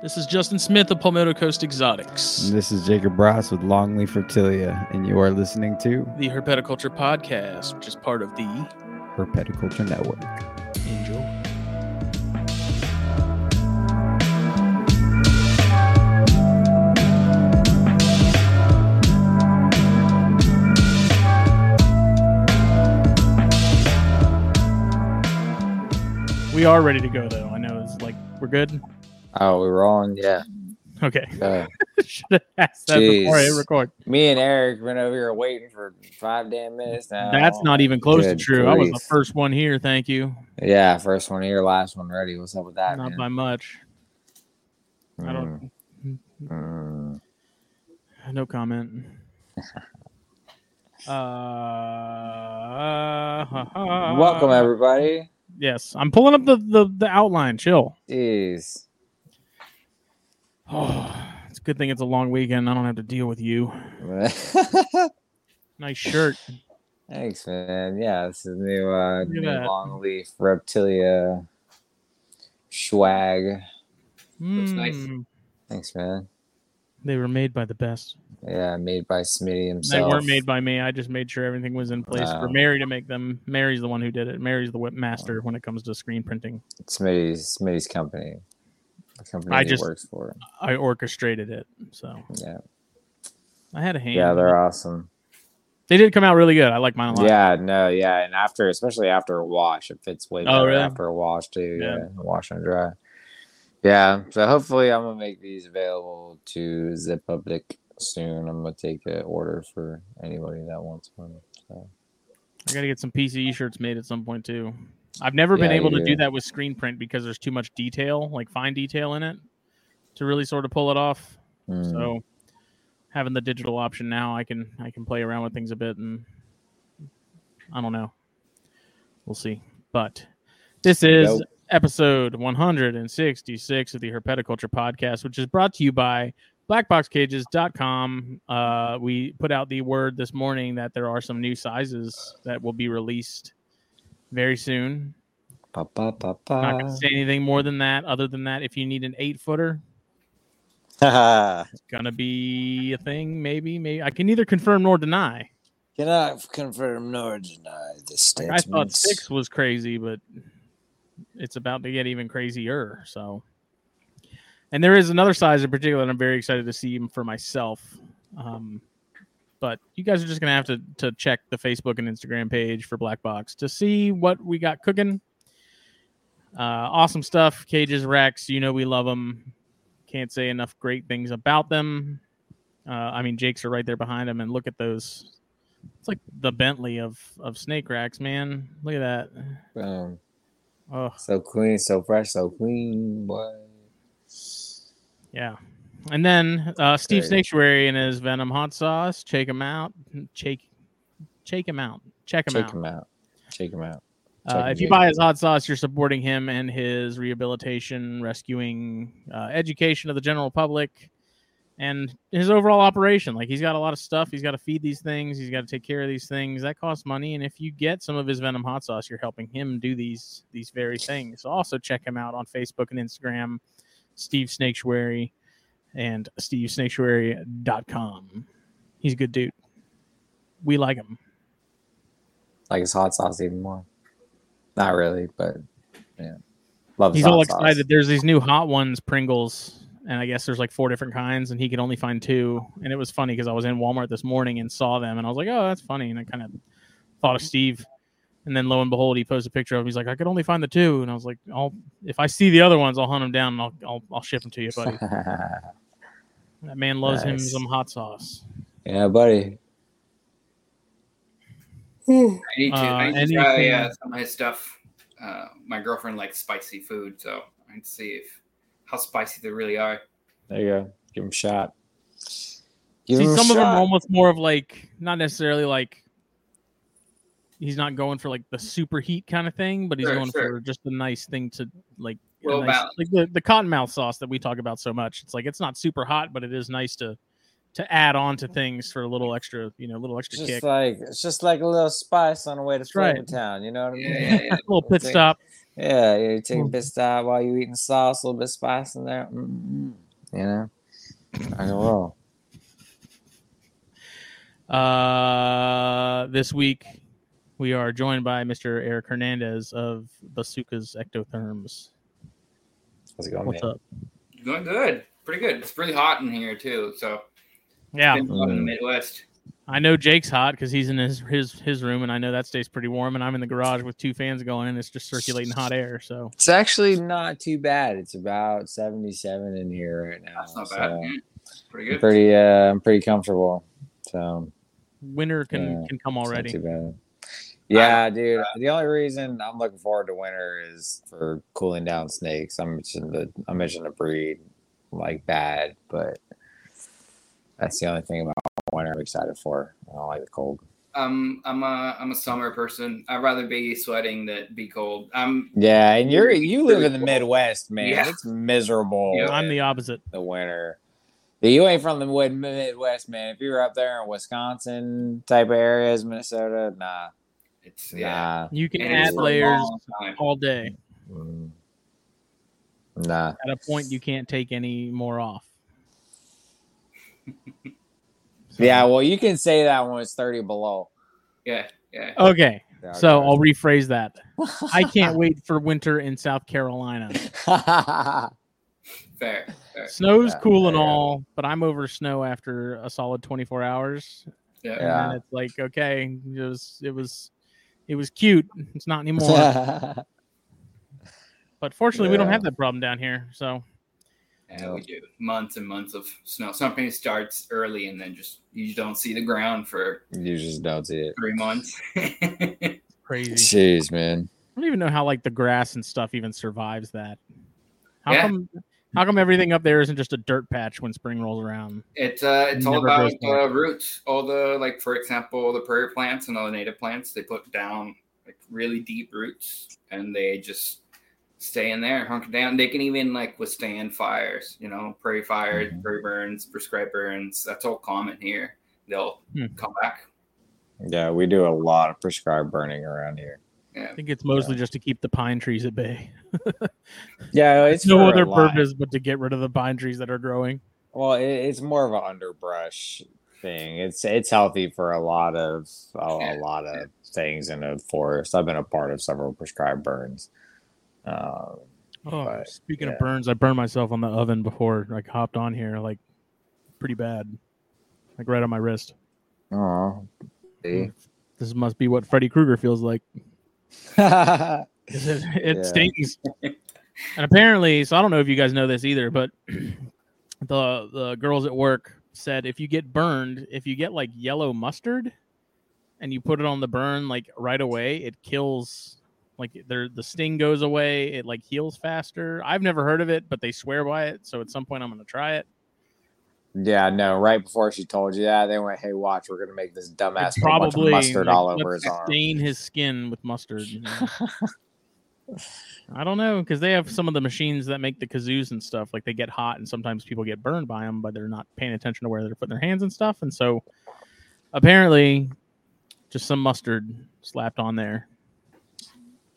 This is Justin Smith of Palmetto Coast Exotics, And this is Jacob Ross with Longleaf Reptilia, and you are listening to the Herpetoculture Podcast, which is part of the Herpetoculture Network. Enjoy. We are ready to go, though. I know it's like we're good. Oh, we're on. Yeah. Okay, Uh, should have asked that before I hit record. me and Erick been over here waiting for five damn minutes now. That's not even close to Good true. I was the first one here. Thank you. Yeah, first one here, last one ready. What's up with that? Not man? by much. I don't. Mm. No comment. uh, Welcome everybody. Yes, I'm pulling up the, the the outline. Chill. Jeez. Oh, it's a good thing it's a long weekend. I don't have to deal with you. Nice shirt. Thanks, man. Yeah, this is new uh new that. long leaf reptilia swag. Looks nice. Mm, Thanks, man. They were made by the best. Yeah, made by Smitty himself. They weren't made by me. I just made sure everything was in place for Mary to make them. Mary's the one who did it. Mary's the whip master when it comes to screen printing. Smitty's Smitty's company. The company I just- works for. I orchestrated it, so Yeah. I had a hand. Yeah, they're awesome. They did come out really good. I like mine a lot. Yeah, no, yeah, and after, especially after a wash, it fits way Oh, better really? after a wash too. Yeah. Yeah, wash and dry. Yeah, so hopefully I'm gonna make these available to the public soon. I'm gonna take an order for anybody that wants one. So I got to get some PCE shirts made at some point too. I've never been Yeah, able to do do. that with screen print because there's too much detail, like fine detail in it, to really sort of pull it off. mm, So having the digital option now, I can I can play around with things a bit, and I don't know. We'll see. But this is Nope. episode 166 of the Herpetoculture Podcast, which is brought to you by blackboxcages.com. Uh, we put out the word this morning that there are some new sizes that will be released very soon. pa, pa, pa, Not going to say anything more than that. Other than that, if you need an eight footer, it's gonna be a thing. Maybe, maybe I can neither confirm nor deny. Cannot confirm nor deny this Like, statement. I thought six was crazy, but it's about to get even crazier. So, and there is another size in particular that I'm very excited to see for myself. Um, but you guys are just gonna have to to check the Facebook and Instagram page for Black Box to see what we got cooking. Uh, awesome stuff. Cages Rex, you know we love them. Can't say enough great things about them. Uh, I mean, Jake's are right there behind him, and look at those. It's like the Bentley of of snake racks, man. Look at that. Boom. Oh, So clean, so fresh, so clean, boy. yeah. And then uh, Steve. Sanctuary and his Venom hot sauce. Check him out. Check, check him out. Check him Check out. him out. Check him out. Uh, Check if you buy his hot sauce, you're supporting him and his rehabilitation, rescuing, uh, education of the general public, and his overall operation. Like he's got a lot of stuff. He's got to feed these things. He's got to take care of these things. That costs money. And if you get some of his Venom hot sauce, you're helping him do these these very things. So also check him out on Facebook and Instagram, Steve Snaketuary, and SteveSnaketuary.com. He's a good dude. We like him. like his hot sauce even more. Not really, but yeah, love. his He's all hot sauce. excited. There's these new hot ones, Pringles, and I guess there's like four different kinds, and he could only find two. And it was funny because I was in Walmart this morning and saw them, and I was like, "Oh, that's funny." And I kind of thought of Steve, and then lo and behold, he posted a picture of. Him. He's like, "I could only find the two. and I was like, "I'll if I see the other ones, I'll hunt them down and I'll I'll, I'll ship them to you, buddy." that man loves him some hot sauce. yeah, buddy. I need to. Uh, I need to try uh, some of his stuff. Uh, my girlfriend likes spicy food, so I need to see if how spicy they really are. There you go. Give him a shot. Give See, him a some of them are almost more of like not necessarily like he's not going for like the super heat kind of thing, but he's Sure, going sure. for just a nice thing to like Well nice- like the, the cottonmouth sauce that we talk about so much. It's like it's not super hot, but it is nice to to add on to things for a little extra, you know, a little extra just kick. like it's just like a little spice on the way to That's right. Town. You know what I mean? Yeah, yeah, yeah. a little pit Thing. stop. Yeah, you take a bit stop while you eating sauce, a little bit of spice in there. mm You know, I can roll. Uh, this week we are joined by Mr. Erick Hernandez of Basuca's Ectotherms. How's it going, What's man? up? Going good. Pretty good. It's really hot in here too. So Yeah, been hot in the. Midwest. I know Jake's hot because he's in his, his his room, and I know that stays pretty warm. And I'm in the garage with two fans going, and it's just circulating hot air. So It's actually not too bad. It's about seventy-seven in here right now. That's not so bad. Mm, Pretty I'm good. pretty, uh, I'm pretty comfortable. So winter can Yeah, can come it's not already. too bad. Yeah, dude. The only reason I'm looking forward to winter is for cooling down snakes. I'm itching the I'm itching to breed like bad, but that's the only thing about winter I'm excited for. I don't like the cold. Um, I'm a I'm a summer person. I'd rather be sweating than be cold. I'm Yeah, and you're you live in the Midwest, man. Yeah. It's miserable. Yeah. I'm the opposite. the winter. You ain't from the Midwest, man. If you're up there in Wisconsin type of areas, Minnesota, nah, it's yeah. nah, You can And add layers all day. mm, nah. At a point, you can't take any more off. So- Yeah, well, you can say that when it's 30 below. Yeah, yeah. Okay. Yeah, So okay. I'll rephrase that. I can't wait for winter in South Carolina. Fair. fair. Snow's Yeah, cool and all, but I'm over snow after a solid 24 hours. Yeah. Yeah. And it's like, okay, it was it was it was cute. It's not anymore. but fortunately, we don't have that problem down here. So Yeah, we do. Months and months of snow. Something starts early and then just you just don't see the ground for you just don't see it. three months. crazy. Jeez, man. I don't even know how like the grass and stuff even survives that. How Yeah. come how come everything up there isn't just a dirt patch when spring rolls around? It's uh, it's all about goes uh, roots. All the like, for example, the prairie plants and all the native plants, they put down like really deep roots, and they just stay in there, hunker down. They can even like withstand fires. You know, prairie fires, Mhm. prairie burns, prescribed burns. That's all common here. They'll Hmm. come back. Yeah, we do a lot of prescribed burning around here. Yeah, I think it's mostly just to keep the pine trees at bay. Yeah, it's no other purpose but to get rid of the pine trees that are growing. Well, it, it's more of an underbrush thing. It's it's healthy for a lot of a, a lot of things in a forest. I've been a part of several prescribed burns. Um, Oh, But, speaking yeah. of burns, I burned myself on the oven before like hopped on here, like pretty bad, like right on my wrist. oh, see? This must be what Freddy Krueger feels like. It, Yeah. stings. and apparently, so I don't know if you guys know this either, but the the girls at work said if you get burned, if you get like yellow mustard, and you put it on the burn like right away, it kills. Like there, the sting goes away. It like heals faster. I've never heard of it, but they swear by it. So at some point, I'm gonna try it. No. Right before she told you that, they went, "Hey, watch, we're gonna make this dumbass put a bunch of probably mustard like, all over let's his arm." Stain his skin with mustard. you know? I don't know because they have some of the machines that make the kazoos and stuff. Like they get hot, and sometimes people get burned by them, but they're not paying attention to where they're putting their hands and stuff. And so, apparently, just some mustard slapped on there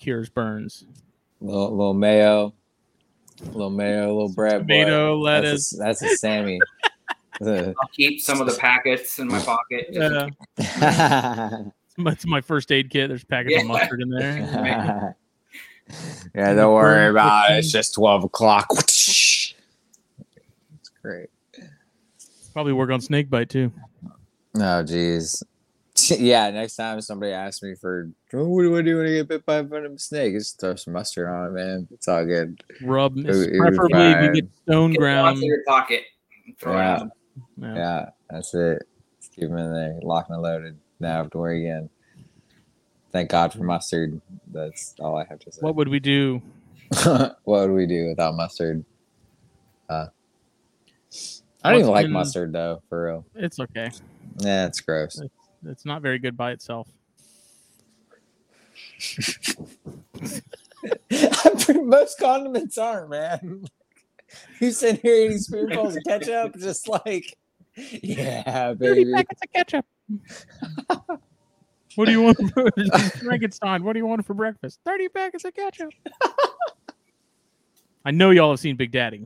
cures burns. little, little mayo, little mayo, little bread. boy. Tomato, lettuce. That's a, that's a Sammy. I'll keep some of the packets in my pocket. just in Yeah, yeah, it's my first aid kit. There's packets of mustard in there. Yeah, don't worry about it. It's just twelve o'clock. It's great. Probably work on snake bite too. Oh, jeez. Yeah, next time somebody asks me for oh, what do I do when I get bit by a venomous snake? Just throw some mustard on it, man. It's all good. Rub, It was- preferably if you get stone Get ground. lots in your pocket. Throw Yeah. out. Yeah. Yeah, that's it. Just keep them in there, locked and loaded. Now I have to worry again. Thank God for mustard. That's all I have to say. What would we do? what would we do without mustard? Uh, I don't What's even like been- mustard though, for real. It's okay. Yeah, it's gross. It's not very good by itself. Most condiments aren't, man. You sitting here eating spoonfuls of ketchup, just like, yeah, Thirty baby. packets of ketchup. what do you want? For, Frankenstein. What do you want for breakfast? Thirty packets of ketchup. I know y'all have seen Big Daddy.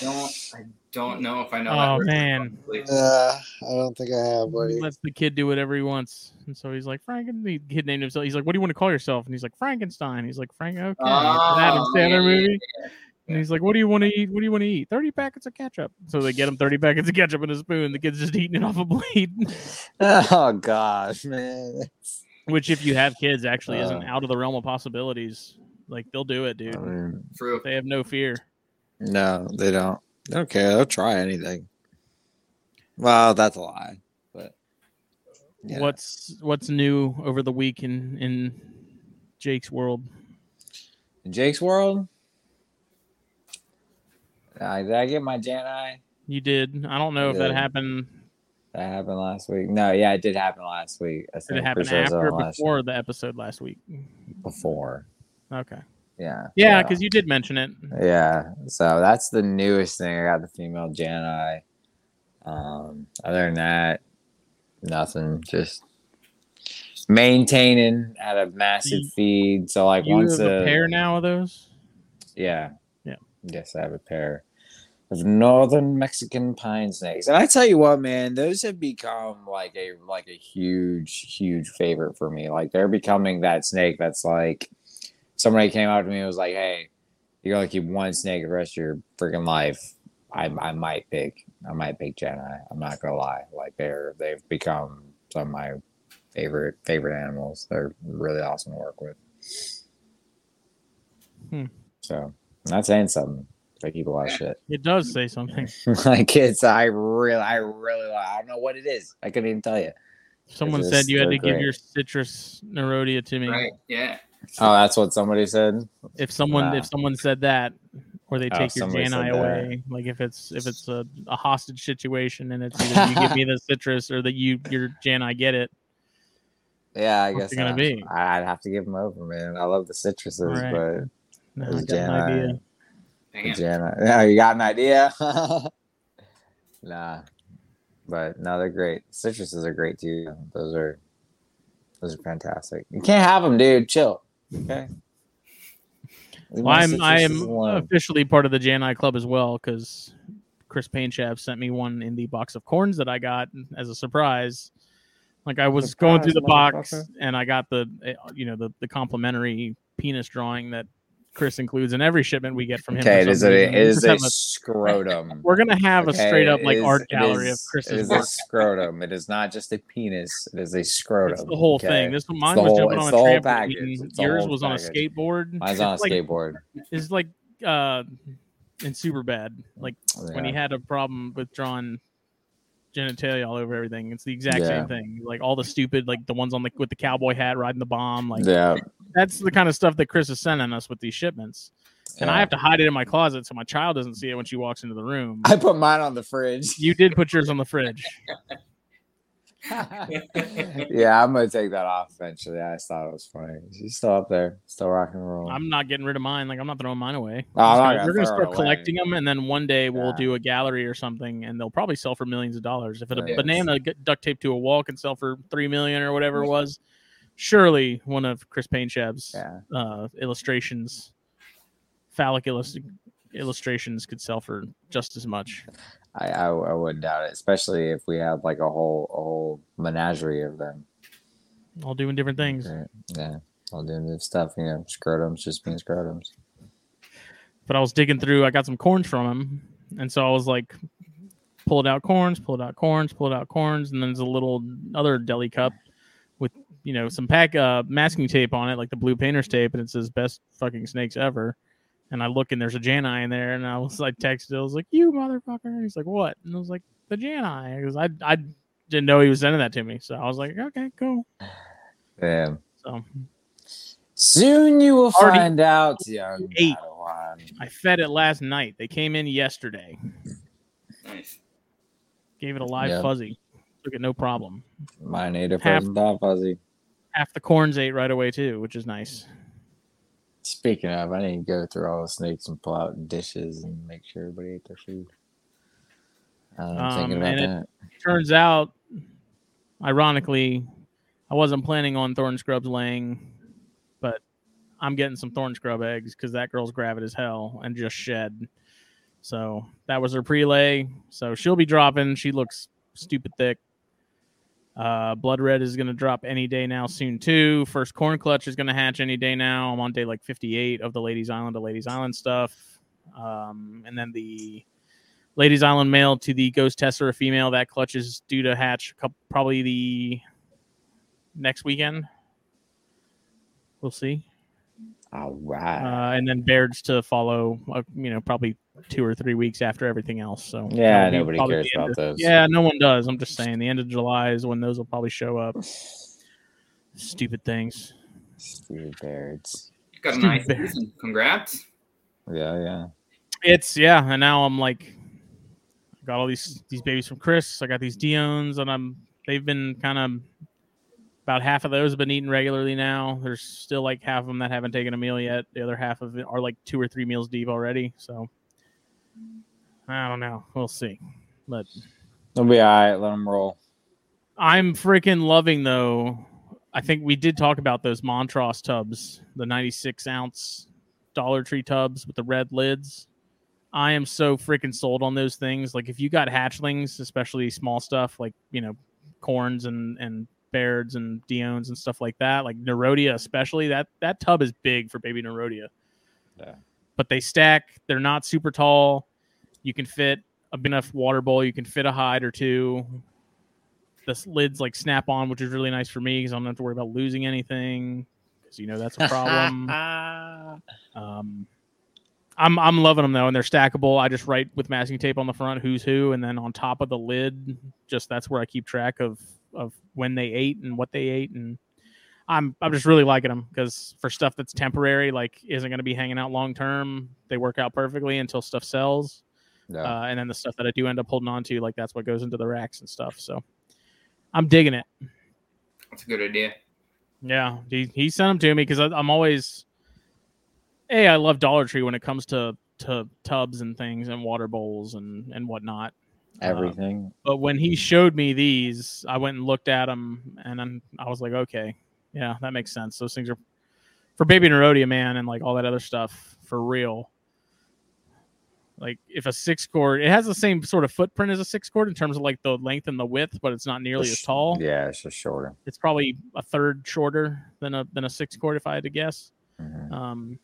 Don't I don't know if I know. Oh, that man. Uh, I don't think I have, He buddy. lets the kid do whatever he wants, and so he's like Franken. The kid named himself. He's like, "What do you want to call yourself?" And he's like Frankenstein. He's like Frank. Okay, Oh, Adam Sandler yeah, movie. yeah, And he's like, "What do you want to eat? What do you want to eat? Thirty packets of ketchup." So they get him thirty packets of ketchup in a spoon. The kid's just eating it off a blade. Oh gosh, man. Which, if you have kids, actually isn't Uh. out of the realm of possibilities. Like they'll do it, dude. I mean, True. They have no fear. no, they don't. They don't care. They'll try anything. Well, that's a lie. But yeah. What's what's new over the week in in Jake's world? in Jake's world? Uh, did I get my Jedi? You did. I don't know if that happened. That happened last week. No, yeah, it did happen last week. I Did it happen sure after or before the episode last week? Before. Okay. Yeah. Yeah, so- because you did mention it. Yeah, so that's the newest thing. I got the female Jedi. Um, other than that, nothing. Just maintaining at a massive You- feed. So like once a a pair now of those. Yeah. Yes, I have a pair of northern Mexican pine snakes, and I tell you what, man, those have become like a like a huge, huge favorite for me. Like they're becoming that snake that's like somebody came up to me and was like, "Hey, you're gonna keep one snake the rest of your freaking life." I, I might pick I might pick Jedi. I'm not gonna lie. Like they're they've become some of my favorite favorite animals. They're really awesome to work with. Hmm. So not saying something. I keep a lot of shit. It does say something. like it's I really I really I don't know what it is. I couldn't even tell you. Someone It's said you had they're to give your citrus nerodia to me. Right. Yeah. Oh, that's what somebody said. If someone Wow. if someone said that, or they Oh, take your somebody Jani said that. away, like if it's if it's a, a hostage situation and it's either you give me the citrus or that you your Jani get it. Yeah, I What's guess it gonna I- be? I'd have to give them over, man. I love the citruses, Right. but No, Those I got an idea. Damn. Jana. Yeah, you got an idea? nah. But no, they're great. Citruses are great too. Those are those are fantastic. You can't have them, dude. Chill. Okay. Well, I'm I am alone. officially part of the Jani Club as well because Chris Painchap sent me one in the box of corns that I got as a surprise. Like I was going through the box and I got the eh, you know the the complimentary penis drawing that Chris includes in every shipment we get from him. Okay, it is a it a, a scrotum. We're gonna have a straight up like is- art gallery of is- It Chris's is a scrotum. It is not just a penis. It is a scrotum. It's the whole okay? thing. This one, mine was whole- jumping on a trampoline. package. Yours was on a package. skateboard. Mine's on a like, skateboard. It's like uh, in Superbad. Like when he had a problem with drawing genitalia all over everything. It's the exact Yeah. same thing. Like all the stupid, like the ones on the with the cowboy hat riding the bomb. Like yeah. That's the kind of stuff that Chris is sending us with these shipments. And I have to hide it in my closet so my child doesn't see it when she walks into the room. I put mine on the fridge. you did put yours on the fridge. yeah, I'm gonna take that off eventually. I just thought it was funny. She's still up there, still rock and roll. I'm not getting rid of mine. Like I'm not throwing mine away. Oh, gonna- gonna we're gonna start collecting them, and then one day we'll Yeah. do a gallery or something, and they'll probably sell for millions of dollars. If a Right. banana duct taped to a wall can sell for three million or whatever it was, surely one of Chris Painchab's yeah, uh, illustrations, phallic illust- illustrations, could sell for just as much. I, I I wouldn't doubt it, especially if we had like a whole a whole menagerie of them. All doing different things. Right. Yeah, all doing different stuff. You know, scrotums just being scrotums. But I was digging through. I got some corns from him, and so I was like, pulled out corns, pulled out corns, pulled out corns, and then there's a little other deli cup you know some pack uh, masking tape on it, like the blue painter's tape, and it says "best fucking snakes ever." And I look and there's a Jani in there, and I was like, texted, I was like, "You motherfucker!" He's like, "What?" And I was like, "The Jani," because I I didn't know he was sending that to me, so I was like, "Okay, cool." Yeah. So Soon you will Already find out, young ate. Padawan. I fed it last night. They came in yesterday. Nice. Gave it a live Yeah. fuzzy. Took it no problem. My native Half- frozen fuzzy. Half the corns ate right away too, which is nice. Speaking of, I need to go through all the snakes and pull out dishes and make sure everybody ate their food. I'm Um, thinking about that. Turns out, ironically, I wasn't planning on thorn scrubs laying, but I'm getting some thorn scrub eggs because that girl's gravid as hell and just shed. So that was her prelay. So she'll be dropping. She looks stupid thick. Uh, Blood Red is going to drop any day now soon too. First Corn Clutch is going to hatch any day now. I'm on day like 58 of the Ladies Island to Ladies Island stuff. Um, and then the Ladies Island male to the Ghost Tessera female. That clutch is due to hatch couple, probably the next weekend. We'll see. All right. Uh, and then Baird's to follow, uh, you know, probably two or three weeks after everything else. So Yeah, nobody cares about of- those. Yeah, no one does. I'm just saying the end of July is when those will probably show up. Stupid things. Steve Baird's. You got a Stupid nice bear. season. Congrats. Yeah, yeah. It's yeah, and now I'm like, I got all these these babies from Chris. I got these Diones, and I'm they've been kind of about half of those have been eaten regularly now. There's still like half of them that haven't taken a meal yet. The other half of it are like two or three meals deep already. So I don't know. We'll see. But They'll be all right. Let them roll. I'm freaking loving though. I think we did talk about those Montrose tubs, the 96 ounce Dollar Tree tubs with the red lids. I am so freaking sold on those things. Like if you got hatchlings, especially small stuff like you know corns and and Bairds and Diones and stuff like that, like Nerodia especially, that that tub is big for baby Nerodia. Yeah. But they stack. They're not super tall. You can fit a big enough water bowl. You can fit a hide or two the lids like snap on, which is really nice for me because I don't have to worry about losing anything. Because you know that's a problem. um, I'm I'm loving them though, and they're stackable. I just write with masking tape on the front who's who, and then on top of the lid, just that's where I keep track of of when they ate and what they ate, and I'm I'm just really liking them because for stuff that's temporary, like isn't going to be hanging out long term, they work out perfectly until stuff sells yeah. uh, and then the stuff that I do end up holding on to, like that's what goes into the racks and stuff. So I'm digging it. That's a good idea. Yeah, he, he sent them to me because I'm always, hey, I love Dollar Tree when it comes to to tubs and things and water bowls and and whatnot. Everything. But when he showed me these, I went and looked at them, and then I was like, okay, yeah, that makes sense. Those things are for baby Nerodia, man, and like all that other stuff for real. Like if a six cord, it has the same sort of footprint as a six cord in terms of like the length and the width, but it's not nearly as tall. Yeah, it's just shorter. It's probably a third shorter than a than a six cord if I had to guess. Mhm. Um,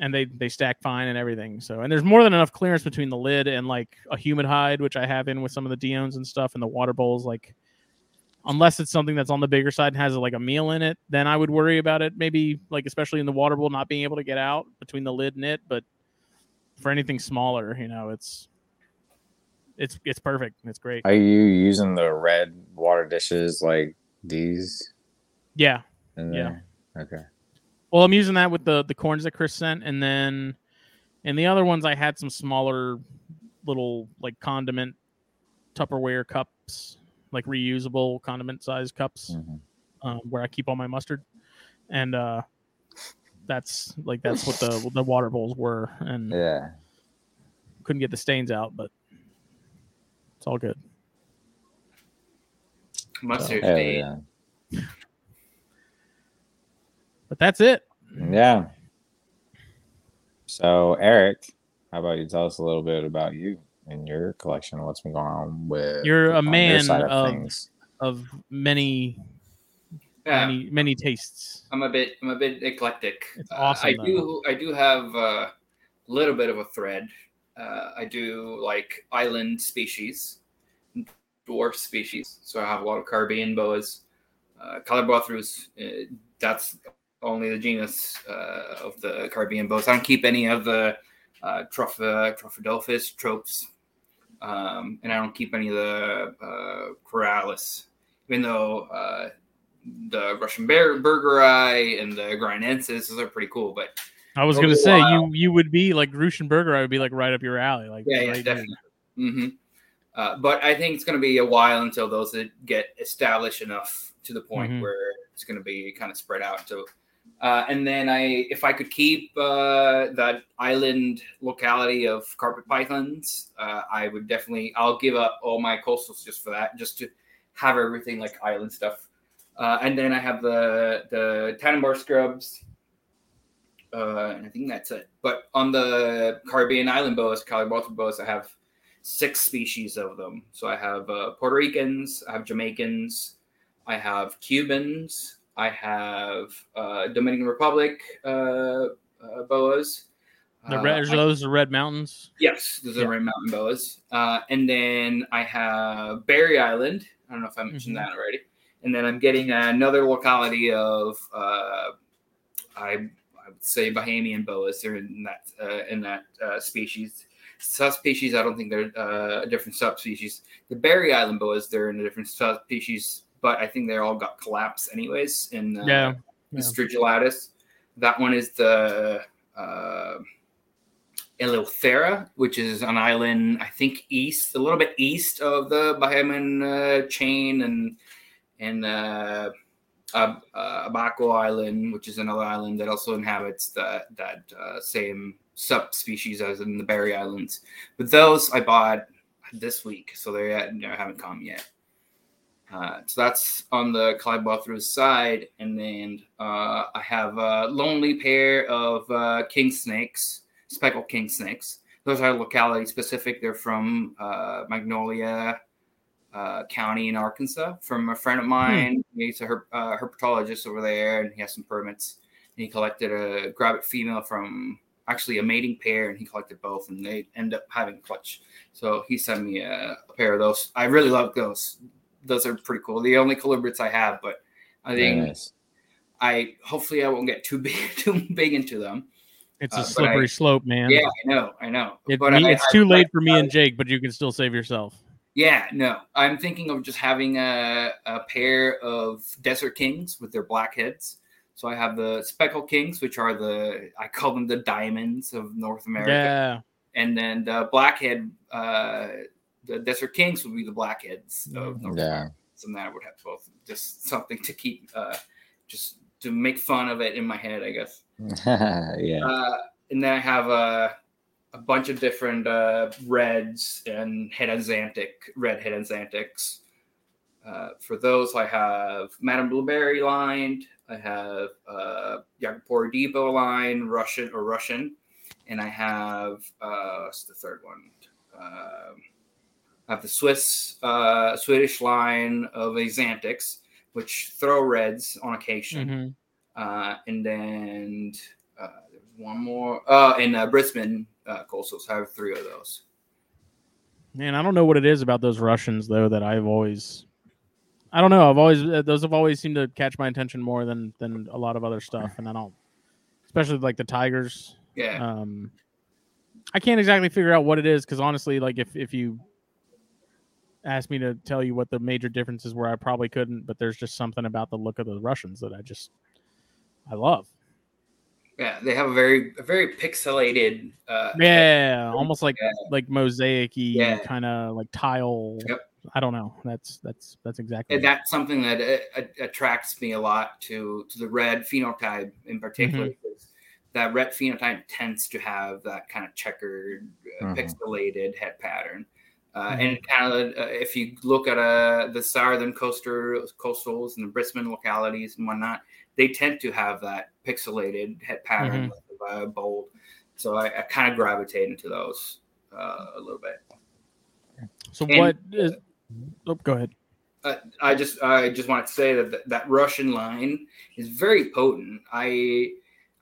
and they they stack fine and everything. So and there's more than enough clearance between the lid and like a humid hide, which I have in with some of the Diones and stuff, and the water bowls. Like, unless it's something that's on the bigger side and has like a meal in it, then I would worry about it. Maybe like especially in the water bowl not being able to get out between the lid and it. But for anything smaller, you know, it's it's it's perfect. It's great. Are you using the red water dishes like these? Yeah. Yeah. Okay. Well, I'm using that with the the corns that Chris sent, and then in the other ones I had some smaller little like condiment Tupperware cups, like reusable condiment size cups, Mhm. um, where I keep all my mustard, and uh, that's like that's what the the water bowls were, and Yeah. couldn't get the stains out, but it's all good. Mustard Hell stain. yeah. But that's it. Yeah. So, Erick, how about you tell us a little bit about you and your collection? What's been going on with You're a on your man side of- things? Of many Yeah, many many tastes. I'm a bit I'm a bit eclectic. It's Uh, awesome, I though. do I do have a little bit of a thread. Uh, I do like island species, dwarf species. So I have a lot of Caribbean boas, uh, Chilabothrus. Uh, that's only the genus uh, of the Caribbean boas. I don't keep any of the uh, Tropha, tropes, um, and I don't keep any of the uh, Corallus, even though. The Russian bear burger eye and the Grinensis. Those are pretty cool, but I was gonna say while. you you would be like Russian Burger. I would be like right up your alley. Like yeah, yeah, right definitely. hmm Uh, but I think it's going to be a while until those that get established enough to the point Mhm. where it's going to be kind of spread out. So, uh, and then I, if I could keep uh, that island locality of carpet pythons, uh, I would definitely. I'll give up all my coastals just for that, just to have everything like island stuff. Uh, and then I have the the Tanimbar scrubs, uh, and I think that's it. But on the Caribbean island boas, Calibalto boas, I have six species of them. So I have uh, Puerto Ricans, I have Jamaicans, I have Cubans, I have uh, Dominican Republic uh, uh, boas. The Uh, red, I- those are red mountains. Yes, those Yeah. are Red Mountain boas. Uh, and then I have Berry Island. I don't know if I mentioned Mhm. that already. And then I'm getting another locality of uh, I I would say Bahamian boas. They're in that uh, in that uh, species. Subspecies, I don't think they're uh, a different subspecies. The Berry Island boas, they're in a different subspecies, but I think they all got collapsed anyways in uh, Yeah, the yeah. Strigilatus. That one is the uh, Eleuthera, which is an island, I think, east, a little bit east of the Bahamian uh, chain, and and uh, uh, Abaco Island, which is another island that also inhabits that that uh, same subspecies as in the Berry Islands. But those I bought this week, so they uh, haven't come yet. Uh, so that's on the Clybothra side, and then uh, I have a lonely pair of uh, king snakes, speckled king snakes. Those are locality specific. They're from uh, Magnolia uh, County in Arkansas. From a friend of mine, he's a herp- uh, herpetologist over there, and he has some permits. And he collected a gravid female from actually a mating pair, and he collected both, and they end up having clutch. So he sent me a, a pair of those. I really love those those are pretty cool. The only colubrids I have, but I think nice. I hopefully I won't get too big too big into them. It's Uh, a but slippery I- slope, man. Yeah, I know, I know. It, but me, I- it's I- too I- late for me and Jake, but you can still save yourself. Yeah, no. I'm thinking of just having a, a pair of desert kings with their black heads. So I have the speckled kings, which are the I call them the diamonds of North America, Yeah, and then the blackhead, uh, the desert kings would be the blackheads of North Yeah. America. So then I would have both. Just something to keep, uh, just to make fun of it in my head, I guess. yeah. Uh, and then I have a, a bunch of different uh, reds and head and Xanthic, red head Xanthics. Uh, for those, I have Madame Blueberry lined. I have uh, Yakupor Depot line, Russian or Russian, and I have uh, what's the third one? Um I have the Swiss uh, Swedish line of Xanthics, which throw reds on occasion. Mhm. Uh, and then uh, there's one more. Uh, and uh, Brisbane uh, coastals. Have three of those. man, I don't know what it is about those Russians though that I've always, I don't know. I've always uh, those have always seemed to catch my attention more than than a lot of other stuff, and I don't, especially like the tigers. Yeah. Um, I can't exactly figure out what it is because honestly, like if if you asked me to tell you what the major differences were, I probably couldn't. But there's just something about the look of the Russians that I just I love. Yeah. They have a very, a very pixelated. Uh, Yeah, almost like Yeah. like mosaic-y Yeah. kind of like tile. Yep. I don't know. That's that's that's exactly. And that's something that uh, attracts me a lot to to the red phenotype in particular. because That red phenotype tends to have that kind of checkered, uh, Mhm. pixelated head pattern. Uh, Mhm. And kind of, uh, if you look at uh, the southern coastal coastals and the Brisbane localities and whatnot, they tend to have that pixelated head pattern the uh, bold. So I, I kind of gravitate into those uh, a little bit. so and- what is? Oh, go ahead. uh, I just I just wanted to say that th- that Russian line is very potent. I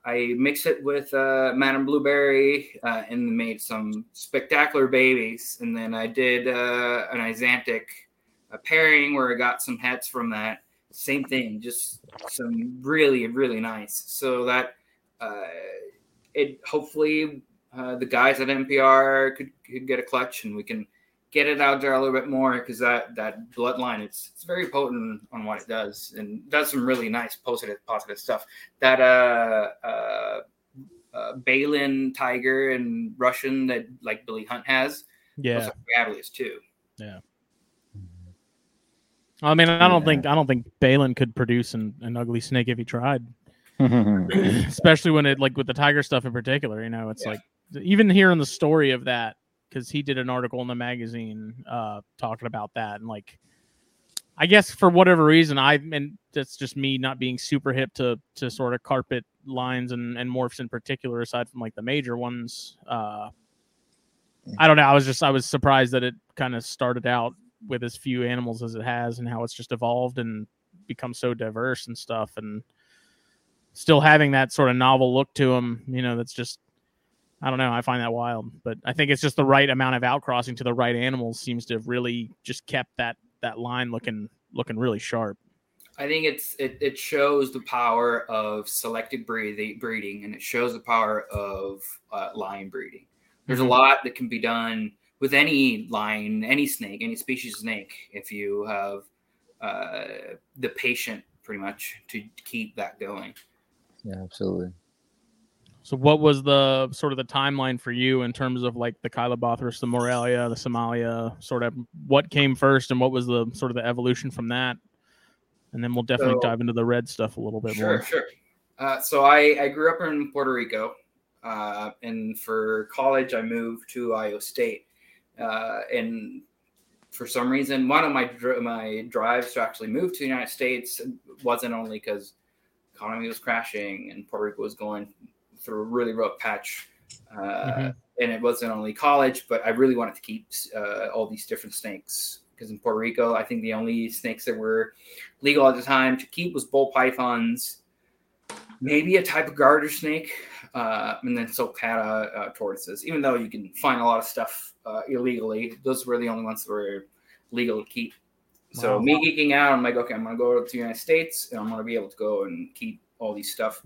I mixed it with uh, Madame Blueberry uh, and made some spectacular babies, and then I did uh, an Isantic a pairing where I got some heads from that. Same thing, just some really really nice. So that uh, it hopefully uh, the guys at NPR could, could get a clutch and we can get it out there a little bit more because that that bloodline it's it's very potent on what it does and does some really nice positive positive stuff. That uh uh, uh Balin tiger and Russian that like Billy Hunt has, Yeah. fabulous too. I mean, I don't Yeah. think I don't think Balin could produce an, an ugly snake if he tried. especially when it like with the tiger stuff in particular you know it's Yeah. like even hearing the story of that because he did an article in the magazine uh talking about that and like I guess for whatever reason, I and that's just me not being super hip to to sort of carpet lines and and morphs in particular, aside from like the major ones. Uh, I don't know. I was just I was surprised that it kind of started out with as few animals as it has, and how it's just evolved and become so diverse and stuff, and still having that sort of novel look to them. You know, that's just I don't know. I find that wild, but I think it's just the right amount of outcrossing to the right animals seems to have really just kept that that line looking looking really sharp. I think it's it, it shows the power of selective breeding, breeding, and it shows the power of uh, line breeding. There's Mhm. a lot that can be done with any line, any snake, any species of snake, if you have uh, the patient, pretty much, to keep that going. Yeah, absolutely. So, what was the sort of the timeline for you in terms of like the Chilabothrus, the Morelia, the Simalia, sort of what came first, and what was the sort of the evolution from that? And then we'll definitely So- dive into the red stuff a little bit Sure, more. sure. Uh, so I, I grew up in Puerto Rico, uh, and for college I moved to Iowa State, uh, and for some reason one of my my drives to actually move to the United States wasn't only because economy was crashing and Puerto Rico was going through a really rough patch, uh, Mhm. and it wasn't only college, but I really wanted to keep uh, all these different snakes because in Puerto Rico I think the only snakes that were legal at the time to keep was bull pythons maybe a type of garter snake, uh, and then sulcata uh, tortoises. Even though you can find a lot of stuff uh, illegally, those were the only ones that were legal to keep. So Wow. me geeking out, I'm like, okay, I'm gonna go to the United States, and I'm gonna be able to go and keep all these stuff.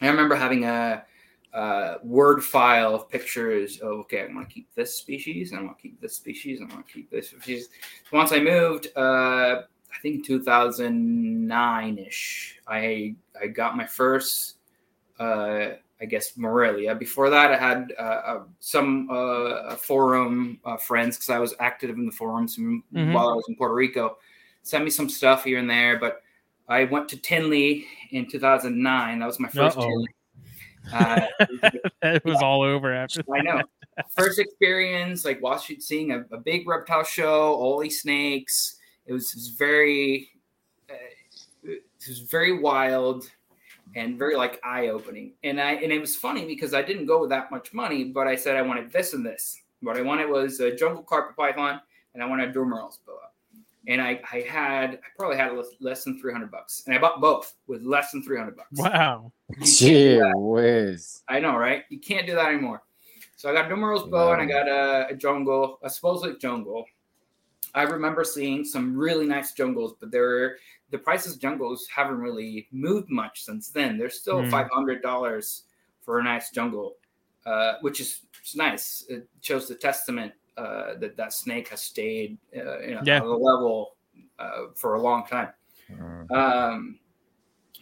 I remember having a, a word file of pictures of okay, I'm gonna keep this species, and I'm gonna keep this species, and I'm gonna keep this species. Once I moved, uh, I think 2009 ish. I I got my first, uh, I guess Morelia. Before that, I had uh, uh, some uh, forum uh, friends because I was active in the forums m- Mhm. while I was in Puerto Rico. Sent me some stuff here and there, but I went to Tinley in 2009. That was my 1st Uh-oh. Tinley. Uh, it was all over after. I know. First experience, like watching, seeing a, a big reptile show, all these snakes. It was, it was very, uh, it was very wild and very like eye opening. And I and it was funny because I didn't go with that much money, but I said I wanted this and this. What I wanted was a jungle carpet python, and I wanted a Dumeril's boa. And I, I had I probably had less, less than three hundred bucks, and I bought both with less than three hundred bucks. Wow. Gee whiz. I know, right? You can't do that anymore. So I got a boa, bow and I got a, a jungle, a supposedly jungle. I remember seeing some really nice jungles, but they're the prices of jungles haven't really moved much since then. They're still Hmm. five hundred dollars for a nice jungle, uh, which is nice. It shows the testament uh, that that snake has stayed uh, you know, Yeah. at a level uh, for a long time. Mm. Um,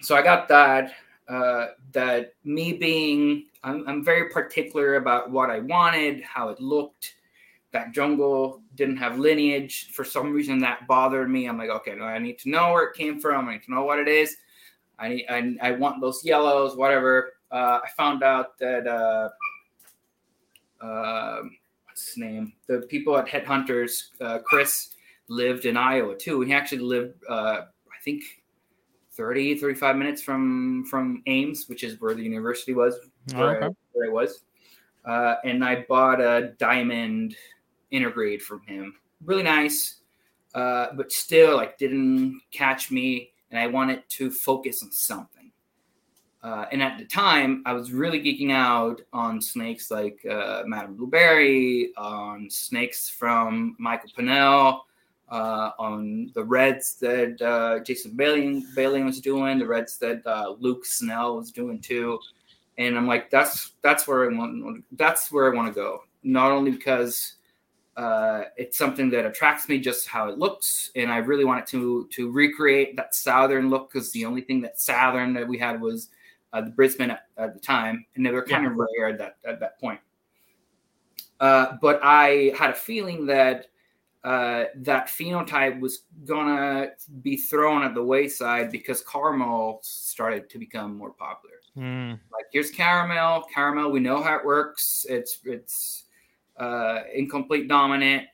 so I got that. Uh, that me being, I'm, I'm very particular about what I wanted, how it looked. That jungle didn't have lineage. For some reason, that bothered me. I'm like, okay, no, I need to know where it came from. I need to know what it is. I need, I, I want those yellows, whatever. Uh, I found out that, uh, um what's his name? The people at Headhunters, uh, Chris, lived in Iowa too. He actually lived, uh, I think, 30, 35 minutes from from Ames, which is where the university was, Oh, where, I, okay. where I was. Uh, and I bought a diamond intergrade from him. Really nice, uh, but still like didn't catch me. And I wanted to focus on something. Uh, and at the time, I was really geeking out on snakes like uh, Madame Blueberry, on snakes from Michael Pinnell, uh, on the Reds that uh, Jason Bailey, was doing, the Reds that uh, Luke Snell was doing too. And I'm like, that's that's where I want. That's where I want to go. Not only because uh, it's something that attracts me, just how it looks, and I really wanted to to recreate that southern look because the only thing that southern that we had was uh, the Brisbane at, at the time, and they were kind of rare at that at that point. Uh, but I had a feeling that uh, that phenotype was gonna be thrown at the wayside because caramel started to become more popular. Hmm. Like here's caramel, caramel. We know how it works. It's it's uh, incomplete dominant,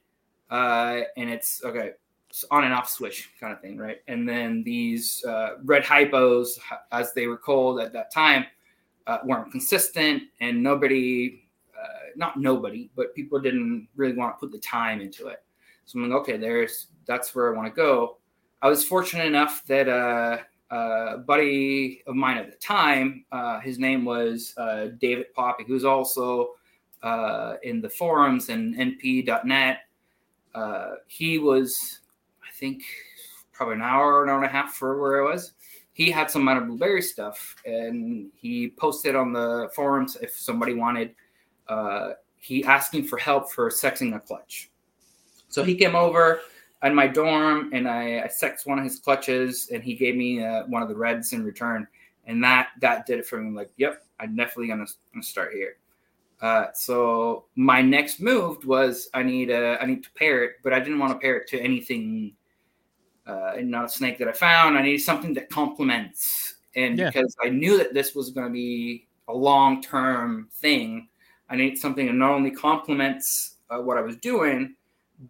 uh, and it's okay. It's on and off switch kind of thing, right? And then these uh, red hypos, as they were called at that time, uh, weren't consistent, and nobody, uh, not nobody, but people didn't really want to put the time into it. So I'm like, okay, there's that's where I want to go. I was fortunate enough that uh, a buddy of mine at the time, uh, his name was uh, David Poppy, who's also uh, in the forums and np.net. Uh, he was, I think, probably an hour, an hour and a half for where I was. He had some Madame Blueberry stuff, and he posted on the forums if somebody wanted. Uh, he asking for help for sexing a clutch. So he came over in my dorm, and I, I sexed one of his clutches, and he gave me uh, one of the reds in return, and that that did it for me. I'm like, yep, I'm definitely gonna start here. Uh, so my next move was I need a, I need to pair it, but I didn't want to pair it to anything, uh, not a snake that I found. I needed something that complements, and Yeah. because I knew that this was going to be a long term thing, I need something that not only complements uh, what I was doing,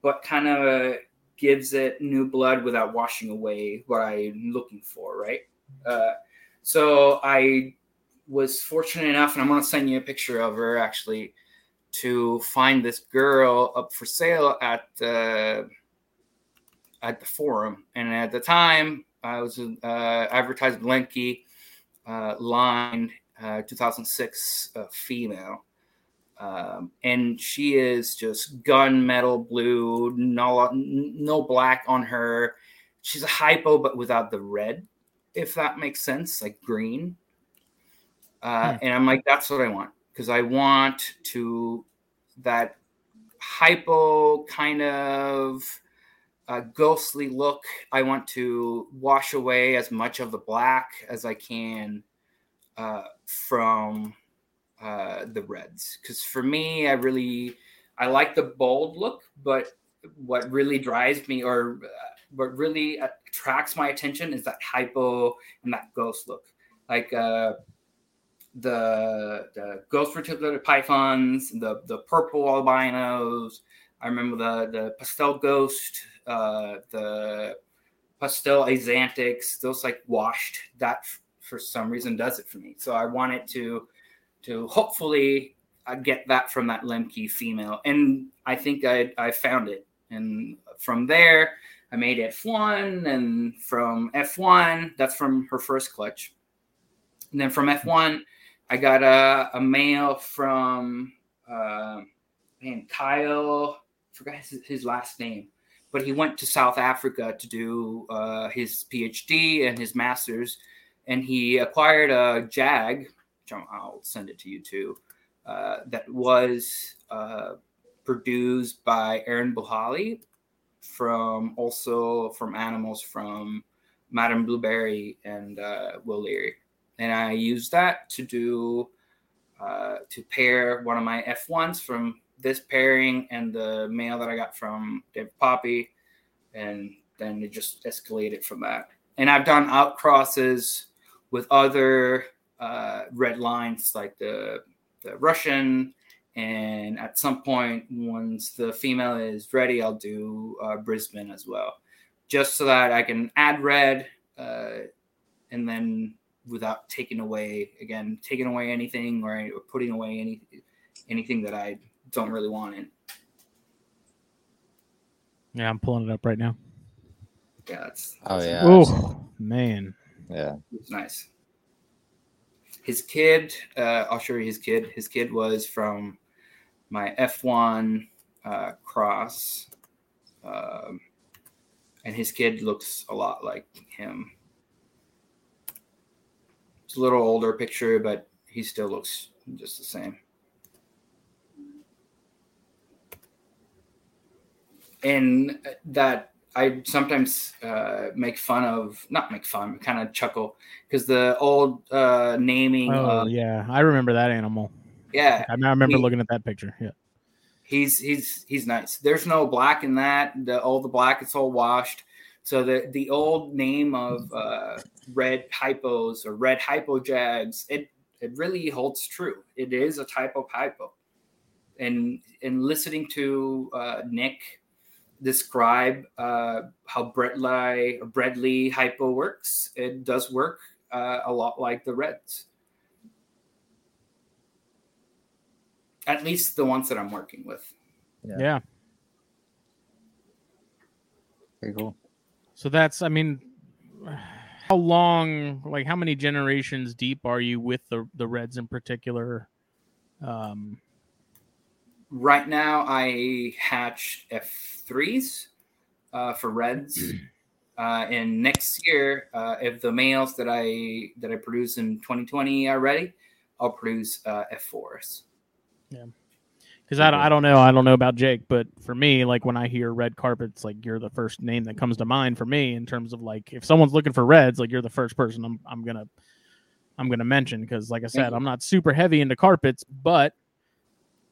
but kind of gives it new blood without washing away what I'm looking for, right? Uh, so I was fortunate enough, and I'm to send you a picture of her actually, to find this girl up for sale at the at the forum. And at the time, I was uh, advertised Blenky uh, line uh, 2006 uh, female. Um, and she is just gunmetal blue, no no black on her. She's a hypo, but without the red, if that makes sense, like green. Uh, Hmm. And I'm like, that's what I want because I want to that hypo kind of uh, ghostly look. I want to wash away as much of the black as I can uh, from uh, the reds because for me i really i like the bold look but what really drives me or uh, what really attracts my attention is that hypo and that ghost look like uh the the ghost reticulated pythons the the purple albinos i remember the the pastel ghost uh the pastel axanthics those like washed that for some reason does it for me so i want it to to hopefully uh, get that from that Lemke female. And I think I, I found it. And from there, I made F1. And from F1, that's from her first clutch. And then from F1, I got a, a male from uh, man, Kyle, forgot his, his last name, but he went to South Africa to do uh, his PhD and his master's. And he acquired a Jag, which I'll- I'll send it to you too, uh, that was uh, produced by Aaron Buhali from also from animals from Madame Blueberry and uh, Will Leary. And I use that to do uh, to pair one of my F1s from this pairing and the male that I got from David Poppy. And then it just escalated from that. And I've done out crosses with other uh, red lines like the the Russian, and at some point, once the female is ready, I'll do uh, Brisbane as well, just so that I can add red, uh, and then without taking away again taking away anything or, or putting away any anything that I don't really want in. Yeah, I'm pulling it up right now. Yeah, that's Oh yeah. Oh man, Yeah. It's nice. His kid, uh, I'll show you his kid. His kid was from my F1 uh, cross. Um, and his kid looks a lot like him. It's a little older picture, but he still looks just the same. And that I sometimes uh, make fun of, not make fun, kind of chuckle because the old uh, naming. oh of, yeah, I remember that animal. yeah, I, remember He- looking at that picture. Yeah, he's he's he's nice. There's no black in that. The all the black it's all washed. So the the old name of uh, red hypos or red hypo jags, it it really holds true. It is a type of hypo. And and listening to uh, Nick, describe uh, how Bredli Bredli hypo works, it does work uh, a lot like the Reds. At least the ones that I'm working with. Yeah. yeah. Pretty cool. So that's, I mean, how long, like, how many generations deep are you with the the Reds in particular? Um, Right now, I hatch F3s uh, for Reds. Uh, and next year, uh, if the males that I that I produce in 2020 are ready, I'll produce uh, F4s. Because I, don't- I don't know, I don't know about Jake, but for me, like when I hear red carpets, like you're the first name that comes to mind for me in terms of like if someone's looking for reds, like you're the first person I'm I'm gonna I'm gonna mention because like I said. I'm not super heavy into carpets, but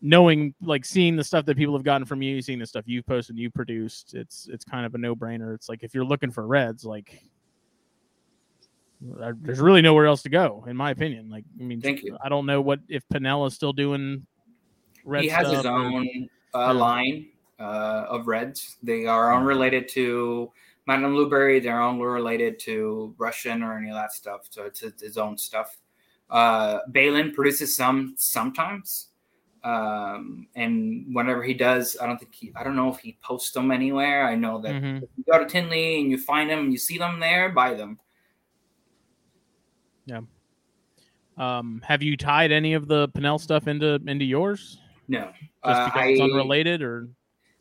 knowing like seeing the stuff that people have gotten from you, seeing the stuff you've posted, you produced, it's it's kind of a no brainer. It's like if you're looking for reds, like there's really nowhere else to go, in my opinion. Like, I mean, Thank you. I don't know what if Pinella's still doing red he has his own uh, line uh, of Reds. They are unrelated to Madame Blueberry. They're unrelated to Russian or any of that stuff. So it's, it's his own stuff. Uh, Balin produces some sometimes. Um, and whenever he does, I don't think he, I don't know if he posts them anywhere. I know that Mhm. if you go to Tinley and you find them and you see them there, buy them. Yeah. Um, have you tied any of the Pinel stuff into into yours No, just Uh, because it's I- unrelated, or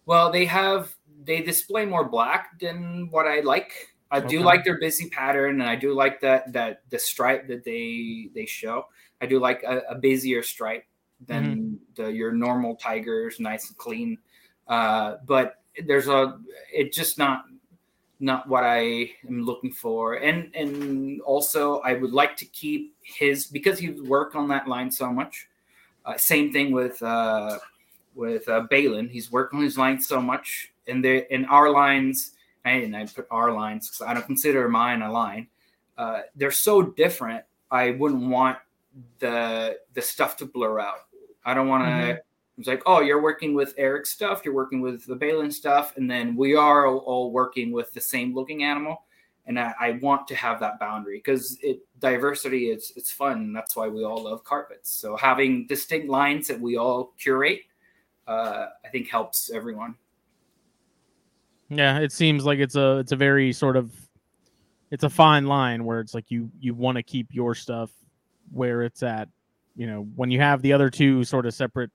Well, they have they display more black than what I like. I do like their busy pattern, and I do like that that the stripe that they they show. I do like a, a busier stripe than the your normal tigers, nice and clean. Uh, but there's a it's just not not what I am looking for, and and also I would like to keep his because he's worked on that line so much. Uh, same thing with. Uh, with uh, Balin. He's worked on his lines so much, and they in our lines, and I put our lines because I don't consider mine a line. Uh, they're so different. I wouldn't want the the stuff to blur out. I don't want to. Mhm. It's like, oh, you're working with Eric's stuff, you're working with the Balin stuff, and then we are all working with the same looking animal. And I, I want to have that boundary because it diversity is it's fun. That's why we all love carpets. So having distinct lines that we all curate uh, I think helps everyone. yeah, it seems like it's a it's a very sort of it's a fine line where it's like you you want to keep your stuff where it's at. You know, when you have the other two sort of separate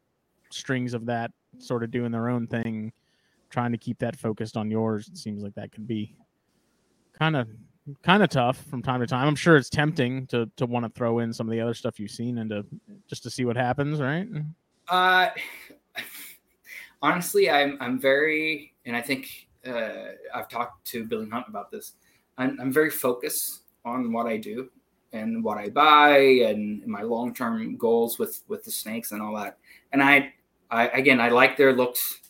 strings of that sort of doing their own thing, trying to keep that focused on yours, it seems like that could be kind of kind of tough from time to time. I'm sure it's tempting to to want to throw in some of the other stuff you've seen into just to see what happens, right? Uh, honestly, I'm I'm very, and I think uh, I've talked to Billy Hunt about this. I'm I'm very focused on what I do and what I buy and my long term goals with with the snakes and all that. And I, I again, I like their looks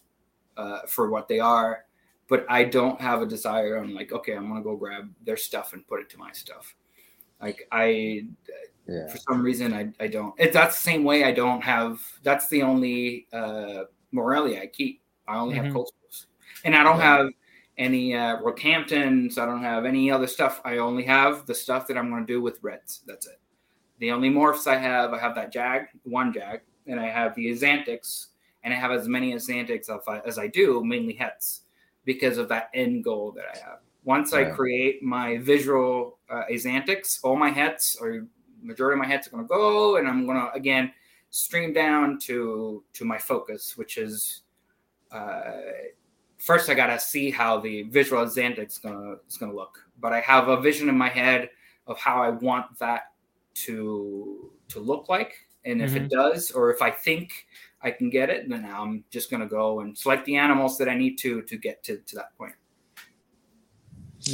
uh, for what they are, but I don't have a desire on like, okay, I'm gonna go grab their stuff and put it to my stuff. Like I, Yeah. for some reason I, I don't it, that's the same way i don't have that's the only uh Morelia i keep i only Mhm. have coastals and i don't Yeah. have any uh rockhamptons i don't have any other stuff i only have the stuff that i'm going to do with reds that's it the only morphs i have i have that jag one jag and i have the axanthics and i have as many axanthics as I, as I do mainly hets because of that end goal that i have. Once i create my visual uh, axanthics all my hets or majority of my heads are going to go and i'm going to again stream down to to my focus which is uh first i got to see how the visual Xantic is going to is going to look. But i have a vision in my head of how i want that to to look like. And if it does or if i think i can get it and then i'm just going to go and select the animals that i need to to get to, to that point.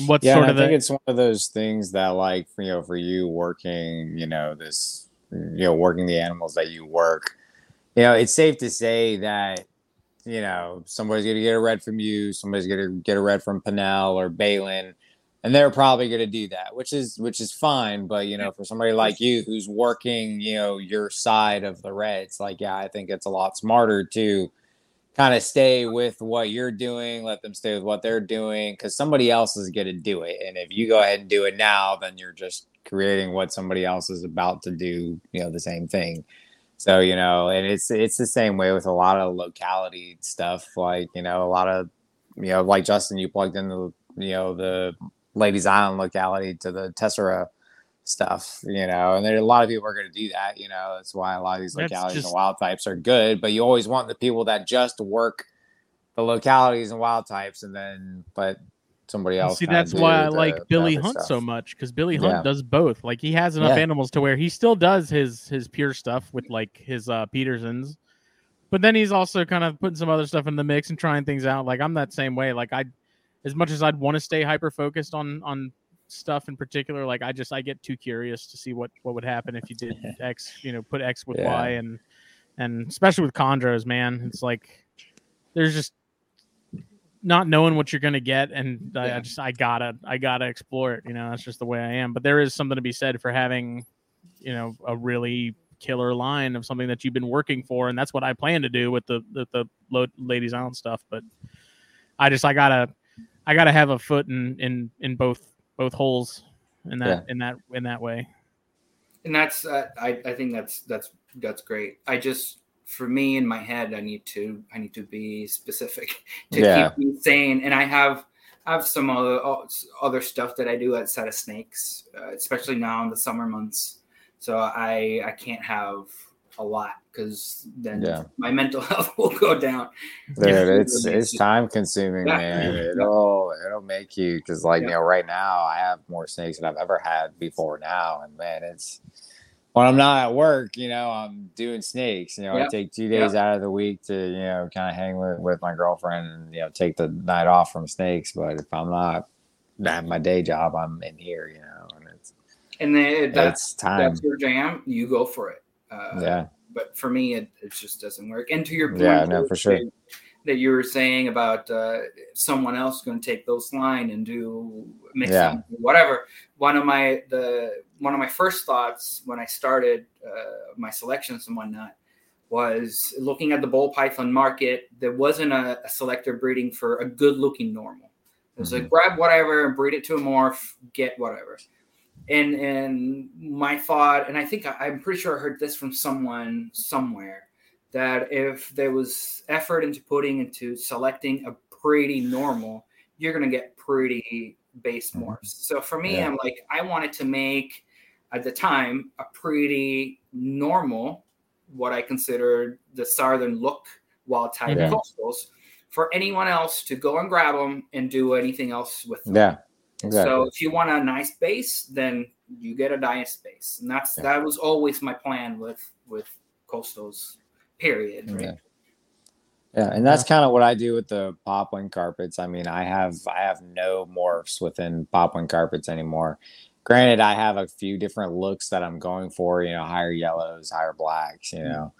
What's yeah, sort of I think the, it's one of those things that, like, you know, for you working, you know, this, you know, working the animals that you work, you know, it's safe to say that, you know, somebody's going to get a red from you, somebody's going to get a red from Pinnell or Balin, and they're probably going to do that, which is which is fine. But you know, for somebody like you who's working, you know, your side of the reds, like, yeah, I think it's a lot smarter to, kind of stay with what you're doing, let them stay with what they're doing, because somebody else is going to do it. And if you go ahead and do it now, then you're just creating what somebody else is about to do, you know, the same thing. So, you know, and it's it's the same way with a lot of locality stuff. Like, you know, a lot of you know, like Justin, you plugged in the you know, the Lady's Island locality to the Tessera stuff, you know, and there a lot of people are going to do that, you know. That's why a lot of these That's localities just- and wild types are good, but you always want the people that just work the localities and wild types, and then but somebody else. See, that's why I the- like Billy Hunt so much because Billy Hunt Yeah. does both. Like he has enough Yeah. animals to where he still does his his pure stuff with like his uh Petersons, but then he's also kind of putting some other stuff in the mix and trying things out. Like I'm that same way. Like I, as much as I'd want to stay hyper focused on on stuff in particular, like I just I get too curious to see what what would happen if you did X, you know, put X with Yeah. Y and and especially with chondros, man, it's like there's just not knowing what you're gonna get, and I, I just I gotta I gotta explore it. You know, that's just the way I am. But there is something to be said for having, you know, a really killer line of something that you've been working for, and that's what I plan to do with the the, the Lady's Island stuff. But I just I gotta I gotta have a foot in in in both both holes in that in that in that way. and that's uh, I, I think that's that's that's great i just for me in my head i need to i need to be specific to Yeah. keep me sane and i have I have some other uh, other stuff that i do outside of snakes uh, especially now in the summer months so i i can't have a lot because then Yeah. my mental health will go down Dude, it's it's time consuming, Yeah. man. It'll it'll make you because like Yeah. you know right now I have more snakes than I've ever had before now, and man, it's when I'm not at work, you know, I'm doing snakes. You know. I take two days out of the week to you know kind of hang with with my girlfriend and you know take the night off from snakes. But if I'm not at my day job, I'm in here, you know, and it's and then that's it's time. that's your jam you go for it uh, Yeah, but for me it, it just doesn't work. And to your point Yeah, no, for sure. that- you were saying about uh, someone else going to take those line and do mix Yeah. them, whatever. One of my the one of my first thoughts when i started uh, my selections and whatnot was looking at the bull python market there wasn't a, a selector breeding for a good looking normal. It was like grab whatever and breed it to a morph get whatever and and my thought and i think I, i'm pretty sure i heard this from someone somewhere that if there was effort into putting into selecting a pretty normal you're going to get pretty base Mhm. morphs so for me Yeah. i'm like i wanted to make at the time a pretty normal what i considered the southern look wild type Yeah. coastals for anyone else to go and grab them and do anything else with them yeah, exactly. so if you want a nice base, then you get a nice base, and that's Yeah. that was always my plan with with coastals. Period. right? Yeah. Yeah, and that's kind of what I do with the poplin carpets. I mean, I have I have no morphs within poplin carpets anymore. Granted, I have a few different looks that I'm going for, you know, higher yellows, higher blacks, you know.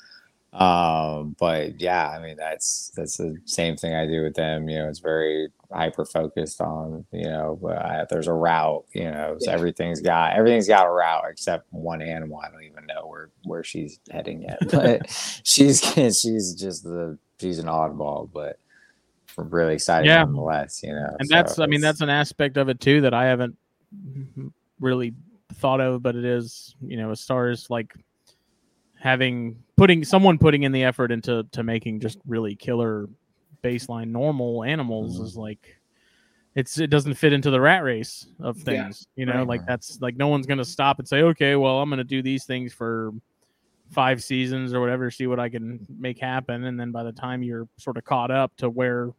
Um, but yeah, I mean that's that's the same thing I do with them. You know, it's very hyper focused on, you know, I, there's a route, you know, so Yeah. everything's got everything's got a route except one animal. I don't even know where where she's heading yet, but she's she's just the she's an oddball, but really excited Yeah. nonetheless, you know. and so that's i mean that's an aspect of it too that i haven't really thought of but it is you know as far as like having putting someone putting in the effort into to making just really killer baseline normal animals Mhm. is like it's it doesn't fit into the rat race of Yeah, things you know? Right. like that's like no one's gonna stop and say okay well i'm gonna do these things for five seasons or whatever see what i can make happen. And then by the time you're sort of caught up to where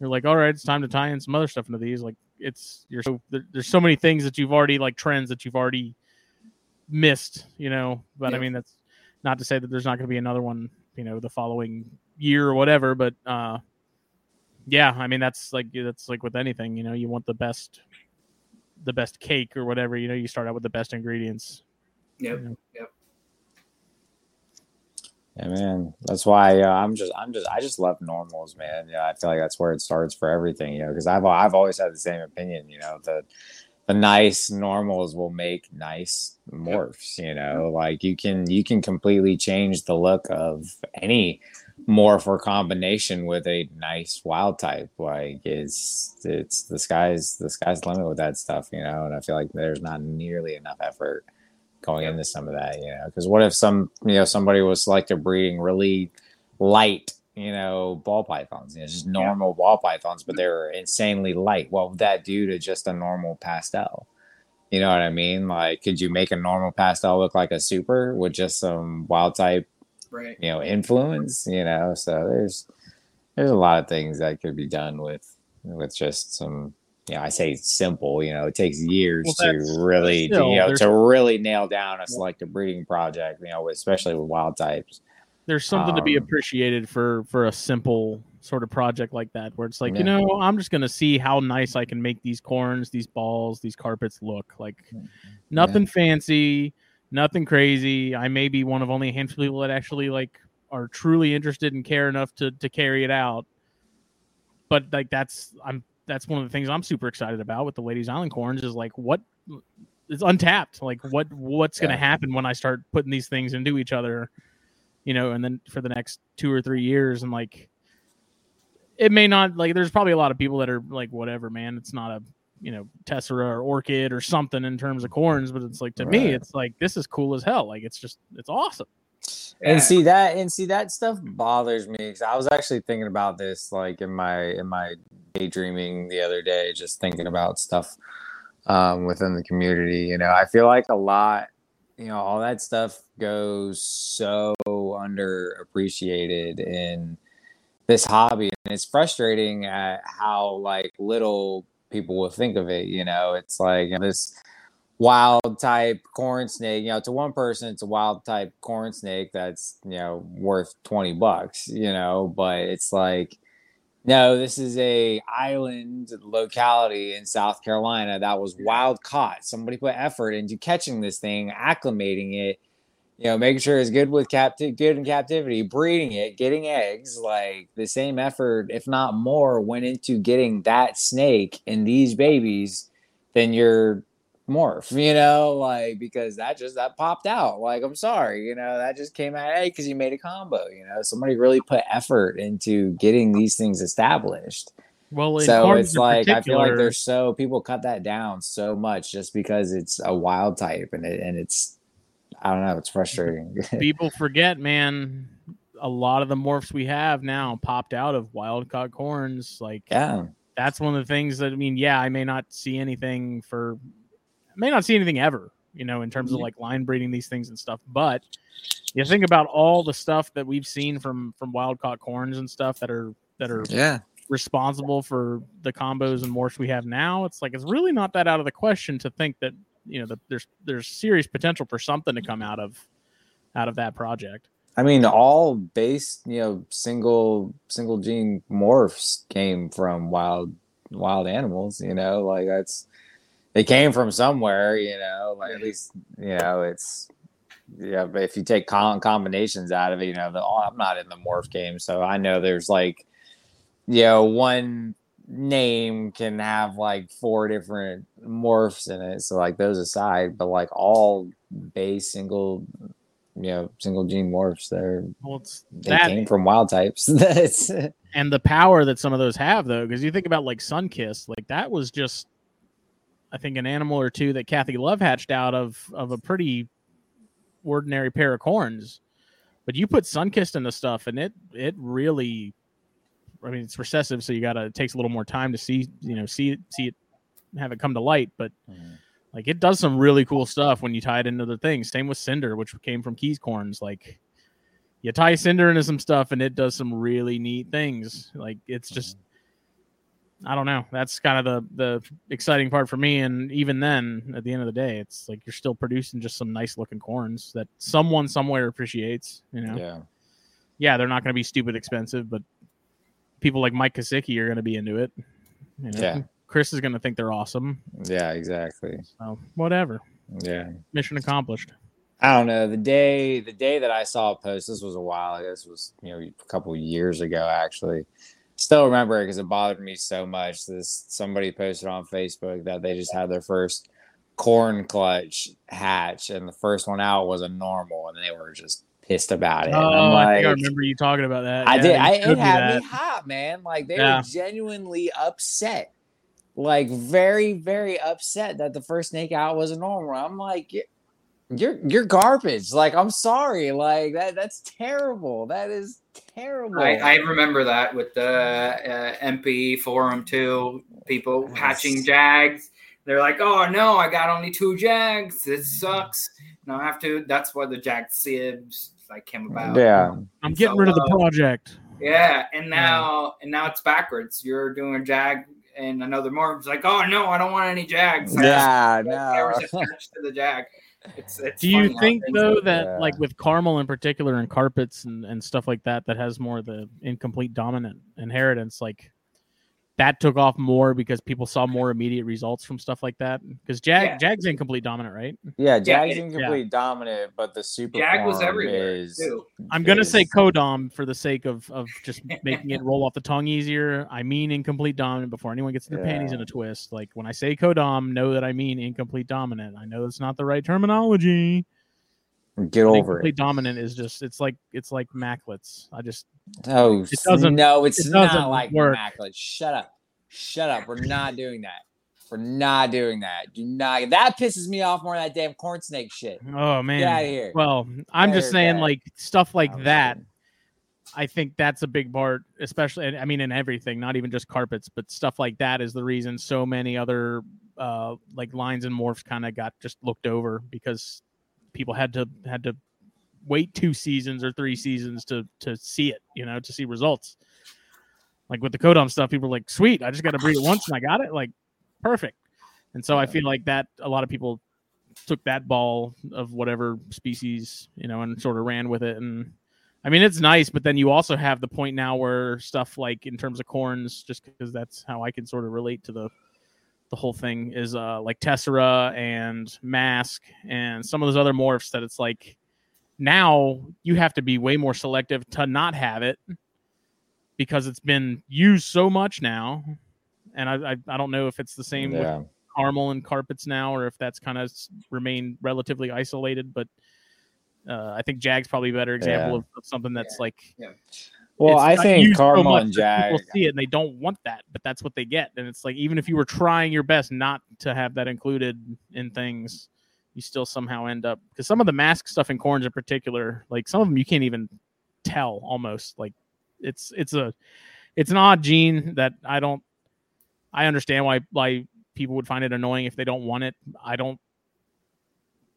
you're like all right it's time to tie in some other stuff into these like it's you're so there, there's so many things that you've already like trends that you've already missed you know? But i mean that's not to say that there's not going to be another one you know the following year or whatever but uh yeah i mean that's like that's like with anything you know you want the best the best cake or whatever you know you start out with the best ingredients Yep. Yep. Yeah, man. That's why uh, I'm just, I'm just, I just love normals, man. Yeah, I feel like that's where it starts for everything, you know. Because I've, I've always had the same opinion, you know. The, the nice normals will make nice morphs, you know. Like you can, you can completely change the look of any morph combination with a nice wild type. Like it's it's the sky's the sky's the limit with that stuff, you know. And I feel like there's not nearly enough effort going into some of that, you know. Because what if some you know somebody was selective breeding really light, you know, ball pythons, you know, just normal ball pythons, but they're insanely light. What would that do to just a normal pastel? You know what I mean? Like, could you make a normal pastel look like a super with just some wild type Right. you know influence you know so there's there's a lot of things that could be done with with just some you know i say simple you know it takes years Well, to really still, you know to really nail down a selective breeding project you know especially with wild types. There's something to be Um, appreciated for for a simple sort of project like that where it's like you know i'm just gonna see how nice i can make these corns these balls these carpets look. Like nothing fancy nothing crazy. I may be one of only a handful of people that actually like are truly interested and care enough to to carry it out. But like that's i'm that's one of the things i'm super excited about with the lady's island corns is like what it's untapped. Like what what's going to happen when i start putting these things into each other you know and then for the next two or three years? And like it may not like there's probably a lot of people that are like whatever man. It's not a you know tessera or orchid or something in terms of corns but it's like to me it's like this is cool as hell. Like it's just it's awesome. Yeah. and see that and see that stuff bothers me because i was actually thinking about this like in my in my daydreaming the other day just thinking about stuff um, within the community you know? I feel like a lot you know all that stuff goes so underappreciated in this hobby and it's frustrating at how like little people will think of it you know? It's like you know, this wild type corn snake you know to one person it's a wild type corn snake that's you know worth 20 bucks you know? But it's like no this is a island locality in south carolina that was wild caught. Somebody put effort into catching this thing acclimating it you know making sure it's good with captive good in captivity breeding it getting eggs like the same effort if not more went into getting that snake and these babies than your morph, you know, like because that just that popped out. Like, I'm sorry, you know, that just came out hey, because you made a combo, you know. Somebody really put effort into getting these things established. well So it's like I feel like there's so people cut that down so much just because it's a wild type and it and it's I don't know, it's frustrating. people forget, man. A lot of the morphs we have now popped out of wild caught corns. Like yeah. that's one of the things that I mean. Yeah, I may not see anything for, I may not see anything ever. You know, in terms of mm-hmm. like line breeding these things and stuff. But you think about all the stuff that we've seen from from wild caught corns and stuff that are that are Yeah. responsible for the combos and morphs we have now. It's like it's really not that out of the question to think that you know that there's there's serious potential for something to come out of out of that project. I mean, all base, you know, single single gene morphs came from wild wild animals. You know, like that's they came from somewhere. You know, like at least you know it's yeah. But if you take com- combinations out of it, you know, the, oh, I'm not in the morph game, so I know there's like you know one name can have like four different morphs in it. So like those aside, but like all base single you know single gene morphs they're Well, it's they that came from wild types. That's and the power that some of those have though because you think about like sunkiss like that was just i think an animal or two that kathy love hatched out of of a pretty ordinary pair of corns. But you put sunkissed into stuff and it it really i mean it's recessive so you gotta it takes a little more time to see you know see it see it have it come to light but mm-hmm. like it does some really cool stuff when you tie it into the things same with cinder which came from keys corns like you tie cinder into some stuff and it does some really neat things. Like it's just mm-hmm. i don't know. That's kind of the the exciting part for me and even then at the end of the day it's like you're still producing just some nice looking corns that someone somewhere appreciates you know? Yeah, yeah they're not going to be stupid expensive but people like mike Kosicki are going to be into it. You know? Yeah. chris is going to think they're awesome. Yeah exactly. So whatever. Yeah. Mission accomplished. I don't know. The day the day that i saw a post this was a while ago this was you know a couple years ago actually. Still remember it because it bothered me so much this somebody posted on facebook that they just had their first corn clutch hatch and the first one out was a normal and they were just pissed about it. Oh, I'm I think I remember you talking about that. I Yeah, did. I, showed it had that. me hot, man. Like they Yeah. were genuinely upset, like very, very upset that the first snake out was a normal. I'm like, "Y- you're you're garbage. Like I'm sorry. Like that that's terrible. That is terrible. I, I remember that with the uh, MP forum too. People hatching jags. They're like, "Oh no, I got only two jags. This sucks." Now I have to. That's why the jag sibs like came about. yeah. I'm getting So, rid of the uh, project. Yeah, and now and now it's backwards. You're doing a jag and another more. It's like, oh no, I don't want any jags. I Yeah, just- cameras no. attached to the jag. It's, it's Do you think though work. that Yeah. like with caramel in particular and carpets and, and stuff like that that has more of the incomplete dominant inheritance like that took off more because people saw more immediate results from stuff like that? Because jag Yeah. jag's incomplete dominant right? Yeah, Jag's it- incomplete dominant, but the super jag was everywhere is, too? i'm gonna say codom for the sake of of just making it roll off the tongue easier. I mean incomplete dominant before anyone gets their panties in a twist. Like when i say codom know that i mean incomplete dominant. I know it's not the right terminology get over it. dominant is just it's like it's like maclets i just Oh, It doesn't- no, it's it not doesn't like work. immaculate. Shut up. Shut up. We're not doing that. We're not doing that. Do not. That pisses me off more than that damn corn snake shit. oh man Get out of here. Well, I'm just saying, bad. like stuff like that. I think that's a big part, especially. I mean, in everything, not even just carpets, but stuff like that is the reason so many other uh, like lines and morphs kind of got just looked over because people had to had to wait two seasons or three seasons to to see it, you know, to see results. Like with the codom stuff, people were like, "Sweet, I just got to breed it once and I got it." Like, perfect. And so I feel like that a lot of people took that ball of whatever species, you know, and sort of ran with it. And I mean, it's nice, but then you also have the point now where stuff like in terms of corns, just because that's how I can sort of relate to the the whole thing is uh like Tessera and Mask and some of those other morphs that it's like now you have to be way more selective to not have it because it's been used so much now. And I I, I don't know if it's the same with Yeah. caramel and carpets now, or if that's kind of remained relatively isolated. But uh, I think Jag's probably a better example Yeah. of, of something that's Yeah. like. Well, it's I think used so and Jag. people see it and they don't want that, but that's what they get. And it's like even if you were trying your best not to have that included in things, you still somehow end up because some of the mask stuff in corns in particular, like some of them you can't even tell almost like it's it's a it's an odd gene that I don't I understand why why people would find it annoying if they don't want it. I don't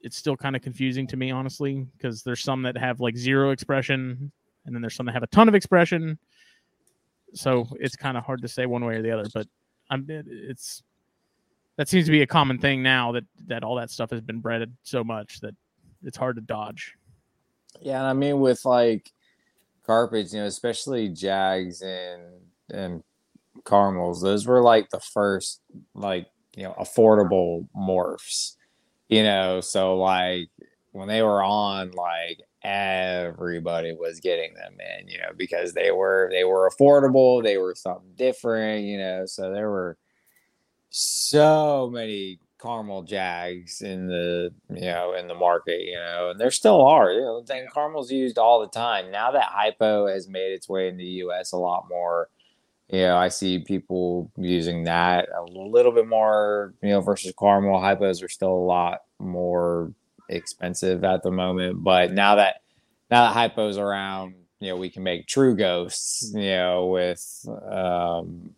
it's still kind of confusing to me honestly because there's some that have like zero expression and then there's some that have a ton of expression so it's kind of hard to say one way or the other but i'm it's that seems to be a common thing now that that all that stuff has been bred so much that it's hard to dodge Yeah, and I mean with like carpets, you know, especially Jags and and caramels, those were like the first like you know affordable morphs. You know, so like when they were on, like everybody was getting them in, you know, because they were they were affordable, they were something different, you know. So there were so many caramel jags in the you know in the market you know and there still are you know then caramel's used all the time now that hypo has made its way in the us a lot more you know i see people using that a little bit more you know versus caramel hypos are still a lot more expensive at the moment but now that now that hypo's around you know we can make true ghosts you know with um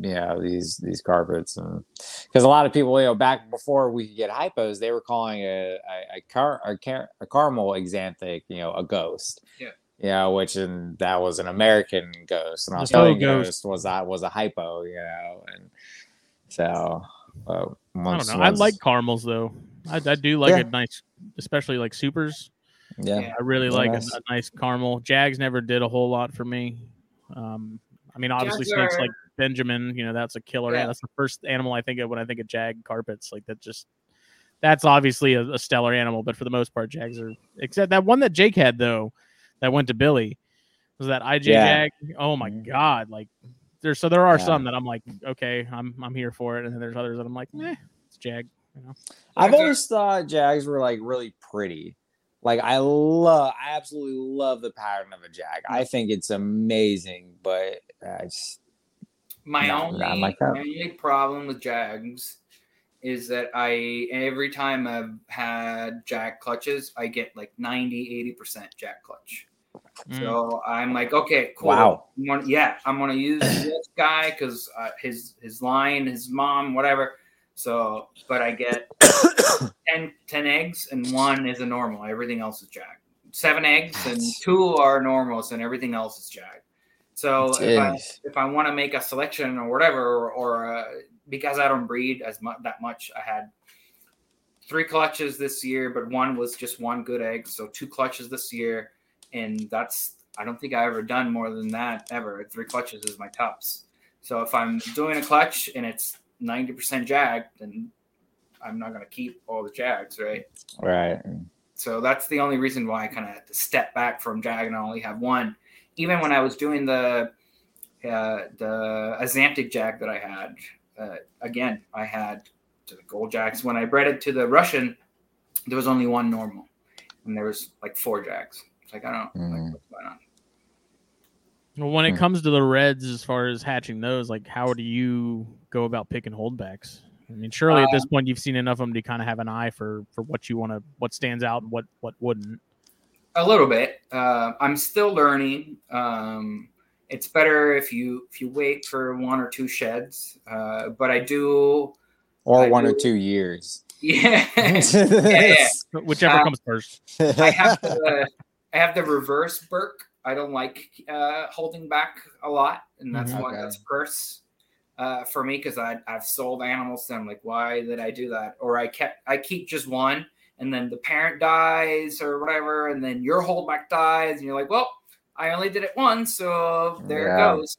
you know these these carpets and because a lot of people you know back before we could get hypos they were calling a a, a car a, car, a caramel axanthic you know a ghost Yeah. you know which and that was an american ghost an The australian faux ghost. was that was a hypo you know and so uh, i don't once, know i like caramels though i, I do like Yeah. a nice especially like supers yeah Yeah. i really They're like a, nice. a nice caramel jags never did a whole lot for me um i mean obviously Jags snakes are- like benjamin you know that's a killer Yeah. that's the first animal i think of when i think of jag carpets like that just that's obviously a, a stellar animal but for the most part jags are except that one that jake had though that went to billy was that ij Yeah. jag oh my Mhm. god like there's so there are Yeah. some that i'm like okay i'm i'm here for it and then there's others that i'm like eh, it's jag you know I've always thought Jags were like really pretty. Like I love, I absolutely love the pattern of a jag. I think it's amazing, but I just My Not- only, not my cup. my only problem with Jags is that I every time I've had Jag clutches, I get like 90, 80% Jag clutch. Mm. So I'm like, okay, cool. Wow. I'm gonna- yeah, I'm gonna use this guy because uh, his his line, his mom, whatever. So, but I get 10, 10 eggs and one is a normal. Everything else is Jag. Seven eggs and two are normals and everything else is Jag. So if I, if I want to make a selection or whatever, or, or uh, because I don't breed as much that much, I had three clutches this year, but one was just one good egg. So two clutches this year, and that's I don't think I ever done more than that ever. Three clutches is my tops. So if I'm doing a clutch and it's ninety percent jag, then I'm not gonna keep all the jags, right? right. So that's the only reason why I kind of had to step back from Jag and only have one. Even when I was doing the uh, the Axanthic Jag that I had, uh, again, I had to the gold Jags. When I bred it to the Russian, there was only one normal, and there was like four Jags. It's like I don't know Mm. like, what's going on. Well, when it Hmm. comes to the reds, as far as hatching those, like how do you go about picking holdbacks? I mean, surely at this point you've seen enough of them to kind of have an eye for for what you want to, what stands out, and what what wouldn't. A little bit. Uh, I'm still learning. Um, it's better if you if you wait for one or two sheds. Uh, but I do. Or I one or two years. Yeah. yeah. Whichever Uh, comes first. I have the I have the reverse Burke. I don't like uh, holding back a lot, and that's Mhm. why Okay. that's a curse uh, for me because I I've sold animals and I'm like, why did I do that? Or I kept I keep just one, and then the parent dies or whatever, and then your holdback dies, and you're like, well, I only did it once, so there Yeah. it goes.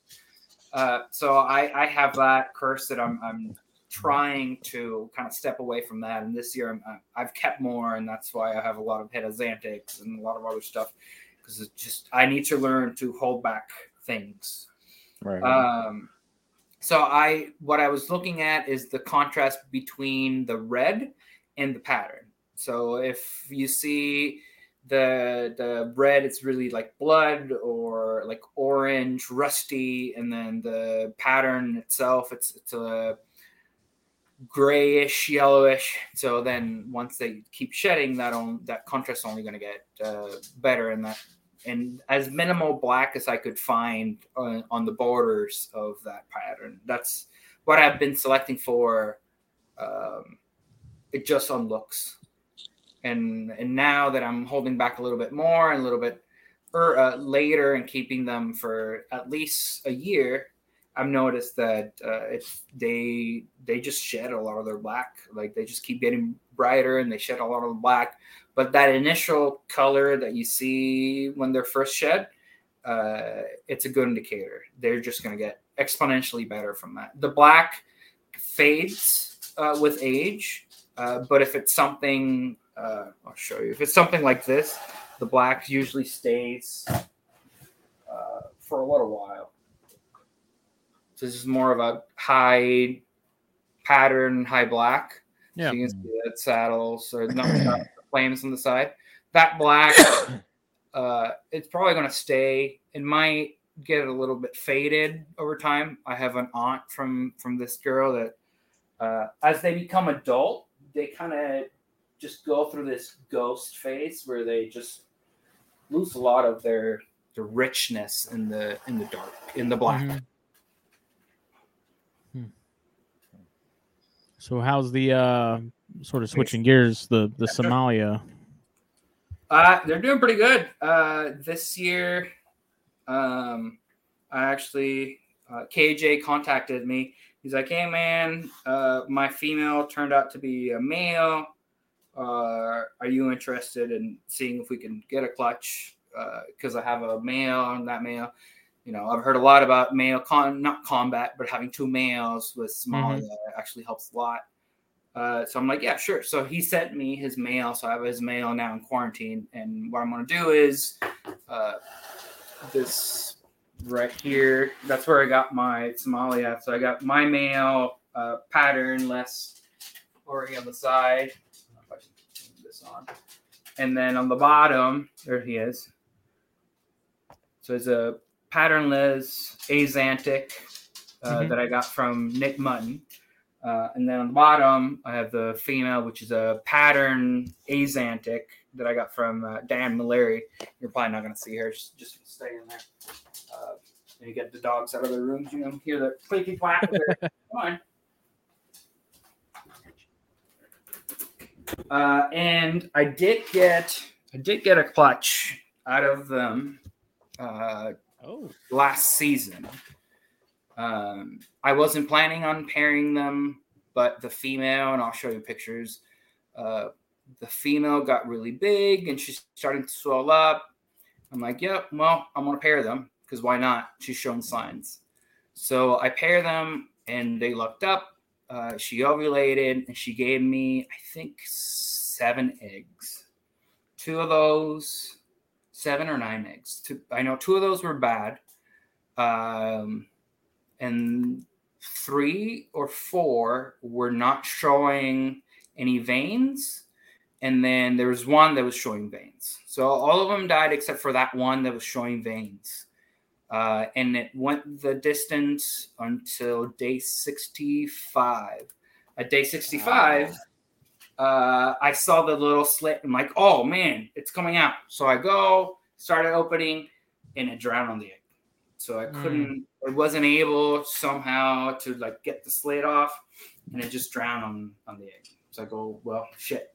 Uh, so I I have that curse that I'm I'm trying to kind of step away from that. And this year I'm, I- I've kept more, and that's why I have a lot of head and a lot of other stuff because it's just I need to learn to hold back things. right. Um, so I what I was looking at is the contrast between the red and the pattern. So if you see the the red, it's really like blood or like orange, rusty, and then the pattern itself, it's it's a grayish, yellowish. So then once they keep shedding, that on that contrast only going to get uh, better, and that and as minimal black as I could find on, on the borders of that pattern. That's what I've been selecting for. Um, it just on looks, and and now that I'm holding back a little bit more and a little bit er, uh, later and keeping them for at least a year, I've noticed that uh, they they just shed a lot of their black. Like they just keep getting brighter and they shed a lot of the black. But that initial color that you see when they're first shed, uh, it's a good indicator. They're just going to get exponentially better from that. The black fades uh, with age, uh, but if it's something, uh, I'll show you. If it's something like this, the black usually stays uh, for a little while. This is more of a high pattern, high black. Yeah. So you can see that saddles or not saddles, flames on the side. That black, uh, it's probably going to stay. It might get a little bit faded over time. I have an aunt from from this girl that, uh, as they become adult, they kind of just go through this ghost phase where they just lose a lot of their the richness in the in the dark in the black. Mhm. So how's the uh sort of switching gears the the Simalia? Uh, they're doing pretty good. Uh, this year, um, I actually uh, KJ contacted me. He's like, "Hey man, uh, my female turned out to be a male. Uh, are you interested in seeing if we can get a clutch? Because I have a male and that male. You know, I've heard a lot about male con not combat, but having two males with Simalia actually helps a lot. Uh, so I'm like, yeah, sure. So he sent me his male. So I have his male now in quarantine. And what I'm going to do is uh, this right here. That's where I got my Simalia. So I got my male uh, pattern less already on the side. I don't know if I can turn this on. and then on the bottom, there he is. So it's a patternless Axanthic uh, Mhm. that I got from Nick Mutton. Uh, and then on the bottom, I have the female, which is a pattern Axanthic that I got from uh, Dan Malari. You're probably not going to see her; she's just gonna stay in there. Uh, and you get the dogs out of their rooms. You know, hear the clicky clack. Come on. Uh, and I did get I did get a clutch out of them uh, Oh, last season. Um, I wasn't planning on pairing them, but the female, and I'll show you pictures. Uh, the female got really big and she's starting to swell up. I'm like, yep, well, I'm gonna pair them because why not? She's shown signs. So I pair them and they looked up. Uh, she ovulated and she gave me, I think, seven eggs. Two of those, seven or nine eggs. I know two of those were bad. Um, and three or four were not showing any veins. And then there was one that was showing veins. So all of them died except for that one that was showing veins. Uh, and it went the distance until day 65. At day 65, uh, I saw the little slit. I'm like, oh man, it's coming out. So I go, started opening, and it drowned on the egg. So I Mm. couldn't, I wasn't able somehow to like get the slit off, and it just drowned on on the egg. So I go, well, shit.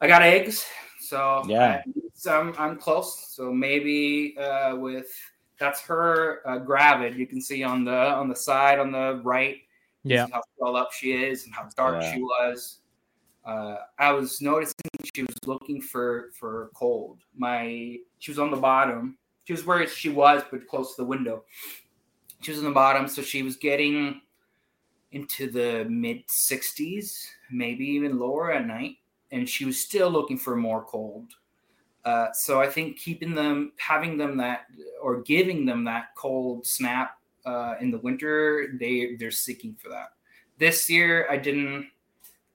I got eggs, so Yeah. so I'm, I'm close. So maybe uh, with that's her uh, gravid. You can see on the on the side on the right. yeah. how swelled up she is and how dark Yeah. she was. Uh, I was noticing she was looking for for cold. My she was on the bottom. She was where she was, but close to the window. She was on the bottom, so she was getting into the mid 60s, maybe even lower at night, and she was still looking for more cold. Uh, so I think keeping them, having them that, or giving them that cold snap uh, in the winter, they they're seeking for that. This year, I didn't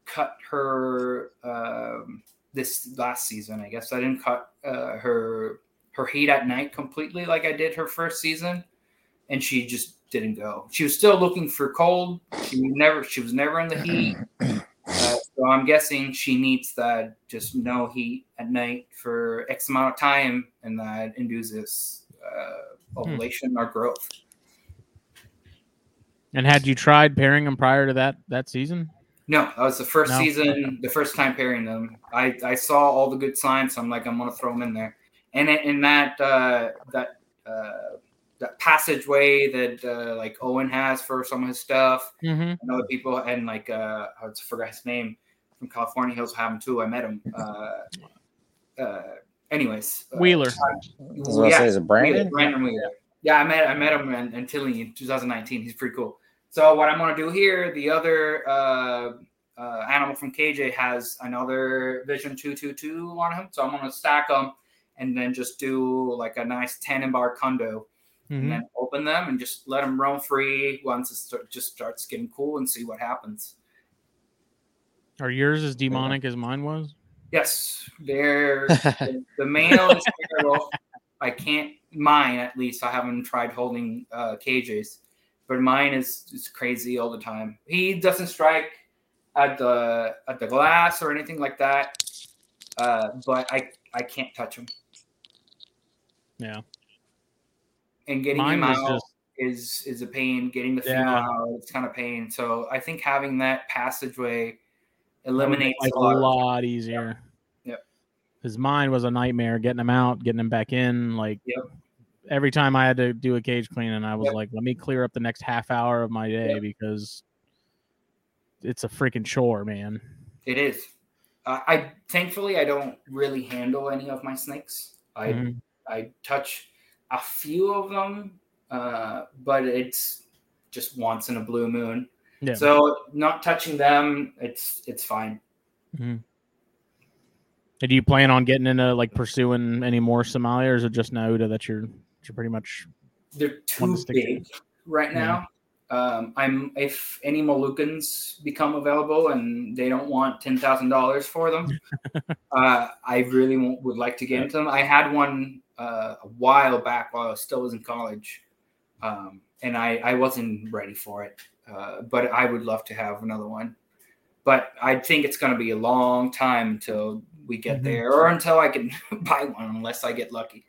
cut her. Um, this last season, I guess I didn't cut uh, her her heat at night completely like I did her first season, and she just didn't go. She was still looking for cold. She never. She was never in the heat. Uh, so I'm guessing she needs that just no heat at night for X amount of time, and that induces uh, ovulation or growth. And had you tried pairing them prior to that that season? No, that was the first No? season, the first time pairing them. I, I saw all the good signs. So I'm like, I'm gonna throw them in there, and in- in that uh, that uh, that passageway that uh, like Owen has for some of his stuff, Mm-hmm. and other people, and like uh, I forgot his name from California. He also have him too. I met him. Uh, uh, anyways, uh, Wheeler. I was yeah, say, is it Brandon? Wheeler, Brandon Wheeler. Yeah, I met I met him in, in Tinley in 2019. He's pretty cool. So what I'm gonna do here, the other uh, uh, animal from KJ has another Vision 222 on him, so I'm gonna stack them and then just do like a nice Tanimbar condo and hmm then open them and just let them roam free once it start, just starts getting cool and see what happens. Are yours as demonic as mine was? Yes, they're the, the male is terrible. I can't mine at least. I haven't tried holding uh, cages, but mine is is crazy all the time. He doesn't strike at the at the glass or anything like that. Uh, but I I can't touch him. Yeah. And getting Mine him out just is is a pain. Getting the female Yeah. out it's kind of pain. So I think having that passageway that would make eliminates life a a lot. of- lot easier. Yep. Because mine was a nightmare getting him out, getting him back in. Like Yep. Every time I had to do a cage clean, and I was Yep. like, let me clear up the next half hour of my day Yep. because it's a freaking chore, man. It is. Uh, I thankfully I don't really handle any of my snakes. I Mhm. I touch a few of them, uh, but it's just once in a blue moon. Yeah. So not touching them, it's it's fine. And do you plan on getting into like pursuing any more Simalia, or is it just Nauta that you're you're pretty much They're too to stick to. big right Yeah. now. Um, I'm if any Moluccans become available and they don't want ten thousand dollars for them, uh, I really would like to get into them. I had one uh, a while back while I still was in college, um, and I I wasn't ready for it. Uh, but I would love to have another one. But I think it's going to be a long time until we get Mhm. there, or until I can buy one, unless I get lucky.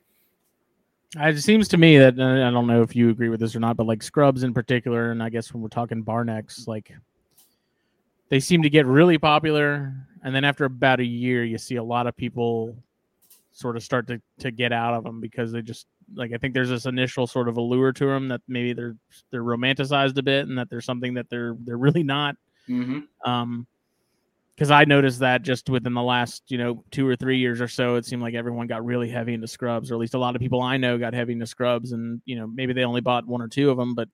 It seems to me that I don't know if you agree with this or not, but like scrubs in particular, and I guess when we're talking bar necks, like they seem to get really popular, and then after about a year, you see a lot of people sort of start to to get out of them because they just like I think there's this initial sort of allure to them that maybe they're they're romanticized a bit, and that there's something that they're they're really not. Mm-hmm. Um, because I noticed that just within the last, you know, two or three years or so, it seemed like everyone got really heavy into scrubs, or at least a lot of people I know got heavy into scrubs, and you know, maybe they only bought one or two of them, but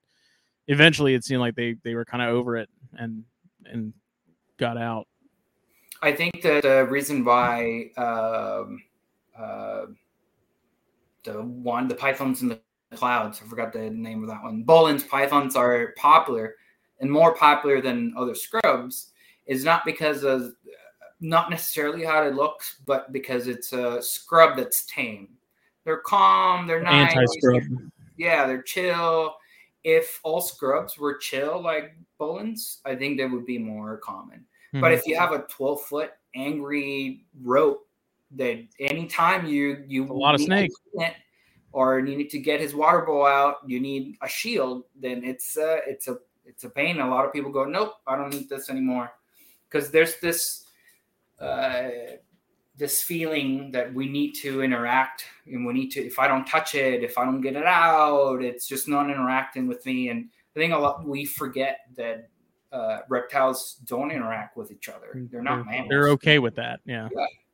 eventually it seemed like they they were kind of over it and and got out. I think that the reason why um, uh, the one, the pythons in the clouds, I forgot the name of that one. Boelen's pythons are popular and more popular than other scrubs is not because of not necessarily how it looks, but because it's a scrub that's tame. They're calm. They're nice. Anti scrub. Yeah, they're chill. If all scrubs were chill like Boelens, I think they would be more common. Hmm. But if you have a 12 foot angry rope that anytime you you A lot of snakes. or you need to get his water bowl out, you need a shield, then it's uh, it's a it's a pain. A lot of people go, nope, I don't need this anymore, because there's this uh, this feeling that we need to interact and we need to. If I don't touch it, if I don't get it out, it's just not interacting with me. And I think a lot we forget that uh, reptiles don't interact with each other. They're not mammals. They're okay with that. Yeah.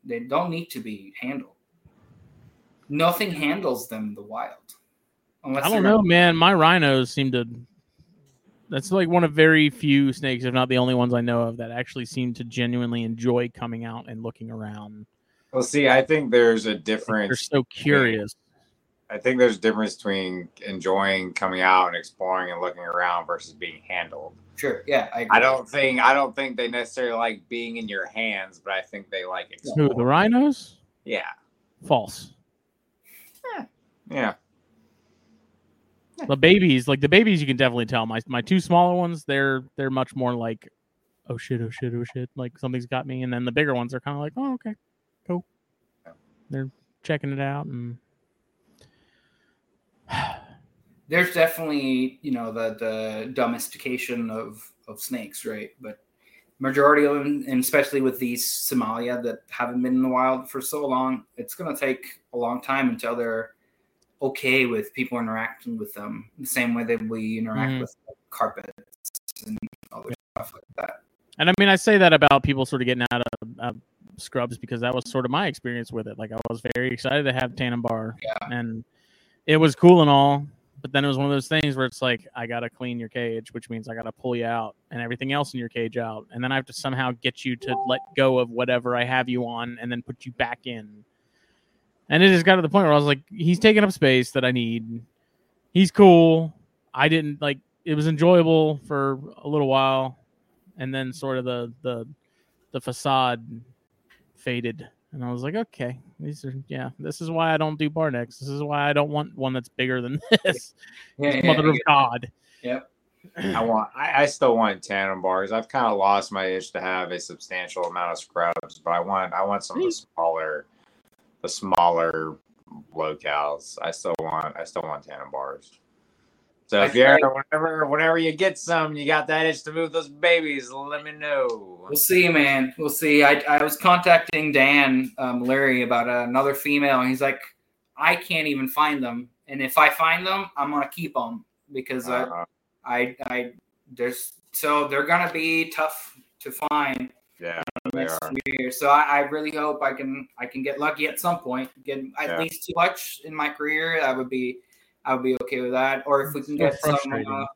They don't need to be handled. Nothing handles them in the wild. I don't know, man. My rhinos seem to. That's like one of very few snakes, if not the only ones I know of, that actually seem to genuinely enjoy coming out and looking around. Well, see, I think there's a difference. They're so curious. I think there's a difference between enjoying coming out and exploring and looking around versus being handled. Sure. Yeah. I, agree. I don't think I don't think they necessarily like being in your hands, but I think they like exploring. Who exploring. the rhinos? Yeah, False. yeah. The babies, like the babies, you can definitely tell. My my two smaller ones, they're they're much more like, oh shit, oh shit, oh shit, like something's got me. And then the bigger ones are kind of like, oh okay, cool. They're checking it out and there's definitely you know the the domestication of of snakes right but majority of them and especially with these Simalia that haven't been in the wild for so long it's going to take a long time until they're okay with people interacting with them the same way that we interact Mhm. with carpets and all other stuff like that And I mean, I say that about people sort of getting out of uh, scrubs because that was sort of my experience with it. Like, I was very excited to have Tanimbar, Yeah. and it was cool and all. But then it was one of those things where it's like, I gotta clean your cage, which means I gotta pull you out and everything else in your cage out, and then I have to somehow get you to let go of whatever I have you on, and then put you back in. And it just got to the point where I was like, he's taking up space that I need. He's cool. I didn't like. It was enjoyable for a little while and then sort of the the the facade faded and i was like okay these are yeah this is why i don't do bar necks this is why i don't want one that's bigger than this yeah, mother of god yep I want. I, I still want Tanimbars. I've kind of lost my itch to have a substantial amount of scrubs, but I want. I want some of the smaller, the smaller locales. I still want. I still want Tanimbars. So if you think- ever, whenever, whenever you get some, you got that itch to move those babies. Let me know. We'll see, man. We'll see. I, I was contacting Dan um, Larry about another female, and he's like, I can't even find them. And if I find them, I'm gonna keep them because I, Uh, I, I, there's so they're gonna be tough to find next are. few years. So I, I really hope I can I can get lucky at some point, get at Yeah. least two much in my career. I would be I would be okay with that. Or if we can So get some uh,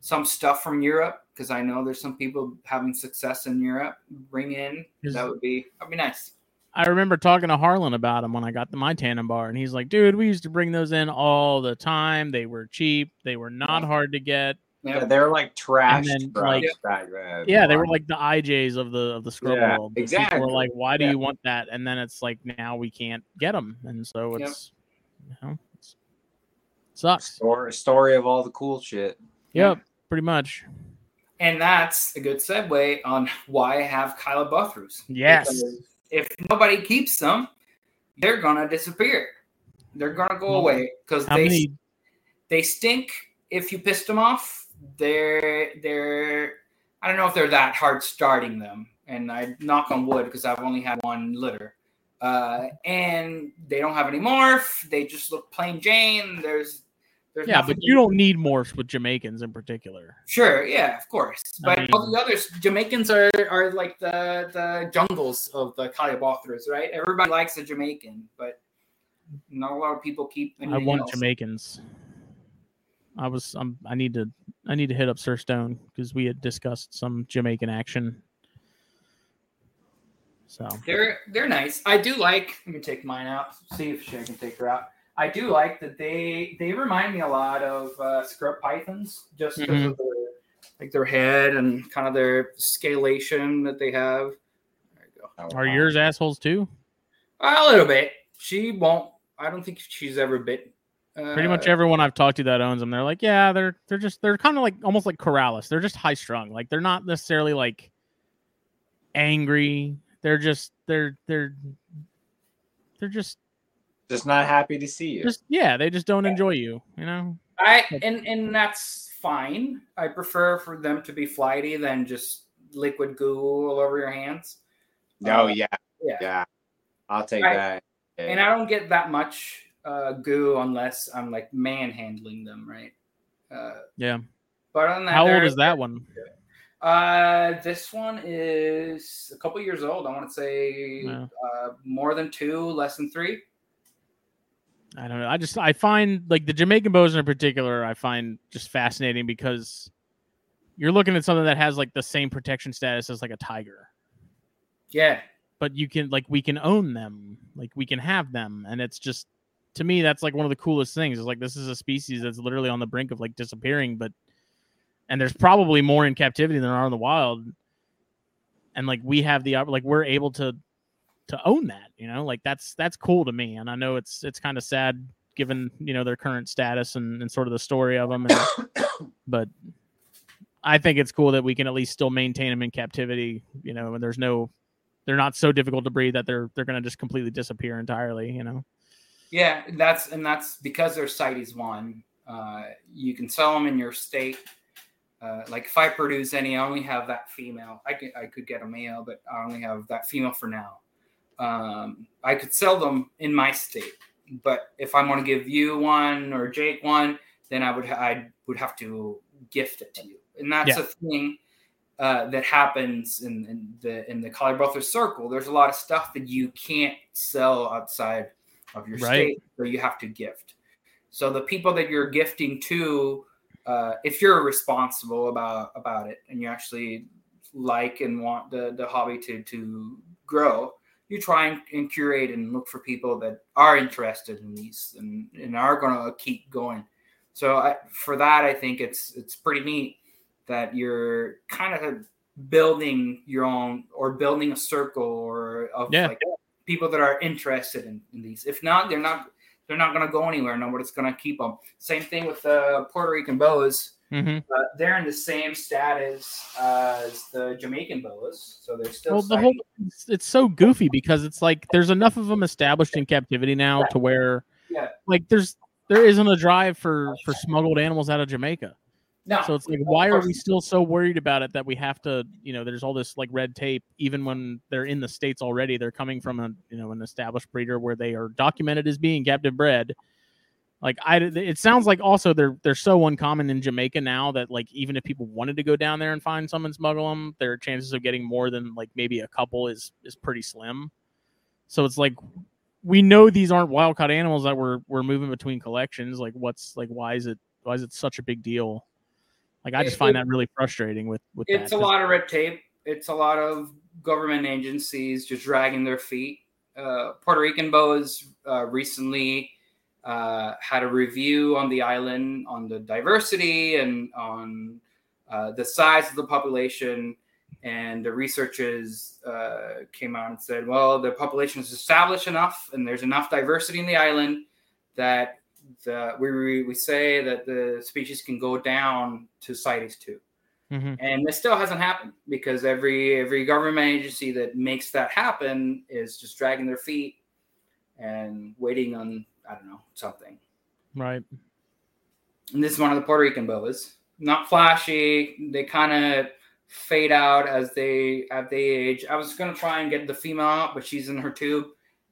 some stuff from Europe, because I know there's some people having success in Europe. Bring in Is- that would be that'd be nice. i remember talking to harlan about him when i got the my Tanimbar and he's like dude we used to bring those in all the time they were cheap they were not hard to get Yeah. Yeah, they're like trash then, like- back then. Yeah, they were like the IJs of the of the scrub Yeah, world. People exactly. Were like, why do Yeah. you want that? And then it's like now we can't get them, and so Yep. it's you know it's, sucks. story, story of all the cool shit. Yep, pretty much. And that's a good segue on why I have Chilabothrus. Yes. Because if nobody keeps them, they're gonna disappear. They're gonna go Well, away because they many? they stink if you pissed them off. They're they're I don't know if they're that hard starting them, and I knock on wood because I've only had one litter. Uh, and they don't have any morph. They just look plain Jane. There's there's Yeah, but you don't need morphs with Jamaicans in particular. Sure, yeah, of course. I But mean- all the others, Jamaicans are are like the the jungles of the Chilabothrus, right? Everybody likes a Jamaican, but not a lot of people keep. I want else. Jamaicans. I was. I'm. I need to. I need to hit up Sir Stone because we had discussed some Jamaican action. So They're they're nice. I do like. Let me take mine out. See if she can take her out. I do like that they they remind me a lot of uh, scrub pythons, just because Mhm. of their like their head and kind of their scalation that they have. There you go. are yours assholes too? A little bit. She won't. I don't think she's ever bit. Uh, Pretty much everyone I've talked to that owns them, they're like, yeah, they're they're just they're kind of like almost like Corallus. They're just high strung. Like they're not necessarily like angry. They're just they're they're they're just Just not happy to see you. just yeah. They just don't enjoy you. You know. I and and that's fine. I prefer for them to be flighty than just liquid goo all over your hands. No, Uh, yeah, yeah. yeah. I'll take I- that. And I don't get that much uh, goo unless I'm like manhandling them, right? Uh, Yeah. but other than that, How old is that one? Uh, this one is a couple years old. I want to say uh, more than two, less than three. I don't know. I just I find like the Jamaican bows in particular, I find just fascinating because you're looking at something that has like the same protection status as like a tiger, Yeah, but you can like we can own them, like we can have them, and it's just to me that's like one of the coolest things. Is like this is a species that's literally on the brink of like disappearing, but and there's probably more in captivity than are in the wild, and like we have the like we're able to to own that you know like that's that's cool to me and i know it's it's kind of sad given you know their current status and, and sort of the story of them and, but i think it's cool that we can at least still maintain them in captivity you know and there's no they're not so difficult to breed that they're they're going to just completely disappear entirely you know yeah. That's and that's because they're CITES one. Uh, you can sell them in your state. Uh, like if I produce any, I only have that female. I could I could get a male, but I only have that female for now. Um, I could sell them in my state, but if I want to give you one or Jake one, then I would I would have to gift it to you, and that's Yeah. a thing uh, that happens in, in the in the Chilabothrus circle. There's a lot of stuff that you can't sell outside of your Right. state, so you have to gift. So the people that you're gifting to, uh, if you're responsible about about it and you actually like and want the the hobby to to grow, you try and, and curate and look for people that are interested in these and, and are going to keep going. So I, for that, I think it's it's pretty neat that you're kind of building your own or building a circle or of Yeah. like people that are interested in, in these. If not, they're not they're not going to go anywhere. Nobody's going to keep them. Same thing with the Puerto Rican boas. mm-hmm. Uh, they're in the same status as the Jamaican boas, so they're still. well the whole it's, it's so goofy because it's like there's enough of them established in captivity now to where Yeah. like there's there isn't a drive for for smuggled animals out of jamaica no, So it's like, why are we still so worried about it that we have to, you know, there's all this like red tape, even when they're in the states already. They're coming from a, you know, an established breeder where they are documented as being captive bred. Like I, it sounds like also they're they're so uncommon in Jamaica now that like even if people wanted to go down there and find some and smuggle them, their chances of getting more than like maybe a couple is is pretty slim. So it's like we know these aren't wild caught animals that we're we're moving between collections. Like what's like why is it why is it such a big deal? Like I just find that really frustrating with with it's that. a lot of red tape. It's a lot of government agencies just dragging their feet. Uh, Puerto Rican boas uh, recently uh, had a review on the island on the diversity and on uh, the size of the population. And the researchers uh, came out and said, well, the population is established enough and there's enough diversity in the island that the, we, we say that the species can go down to CITES 2 Mhm. and this still hasn't happened because every every government agency that makes that happen is just dragging their feet and waiting on I don't know something. Right. And this is one of the Puerto Rican boas. Not flashy. They kind of fade out as they as they age. I was gonna try and get the female out, but she's in her tube.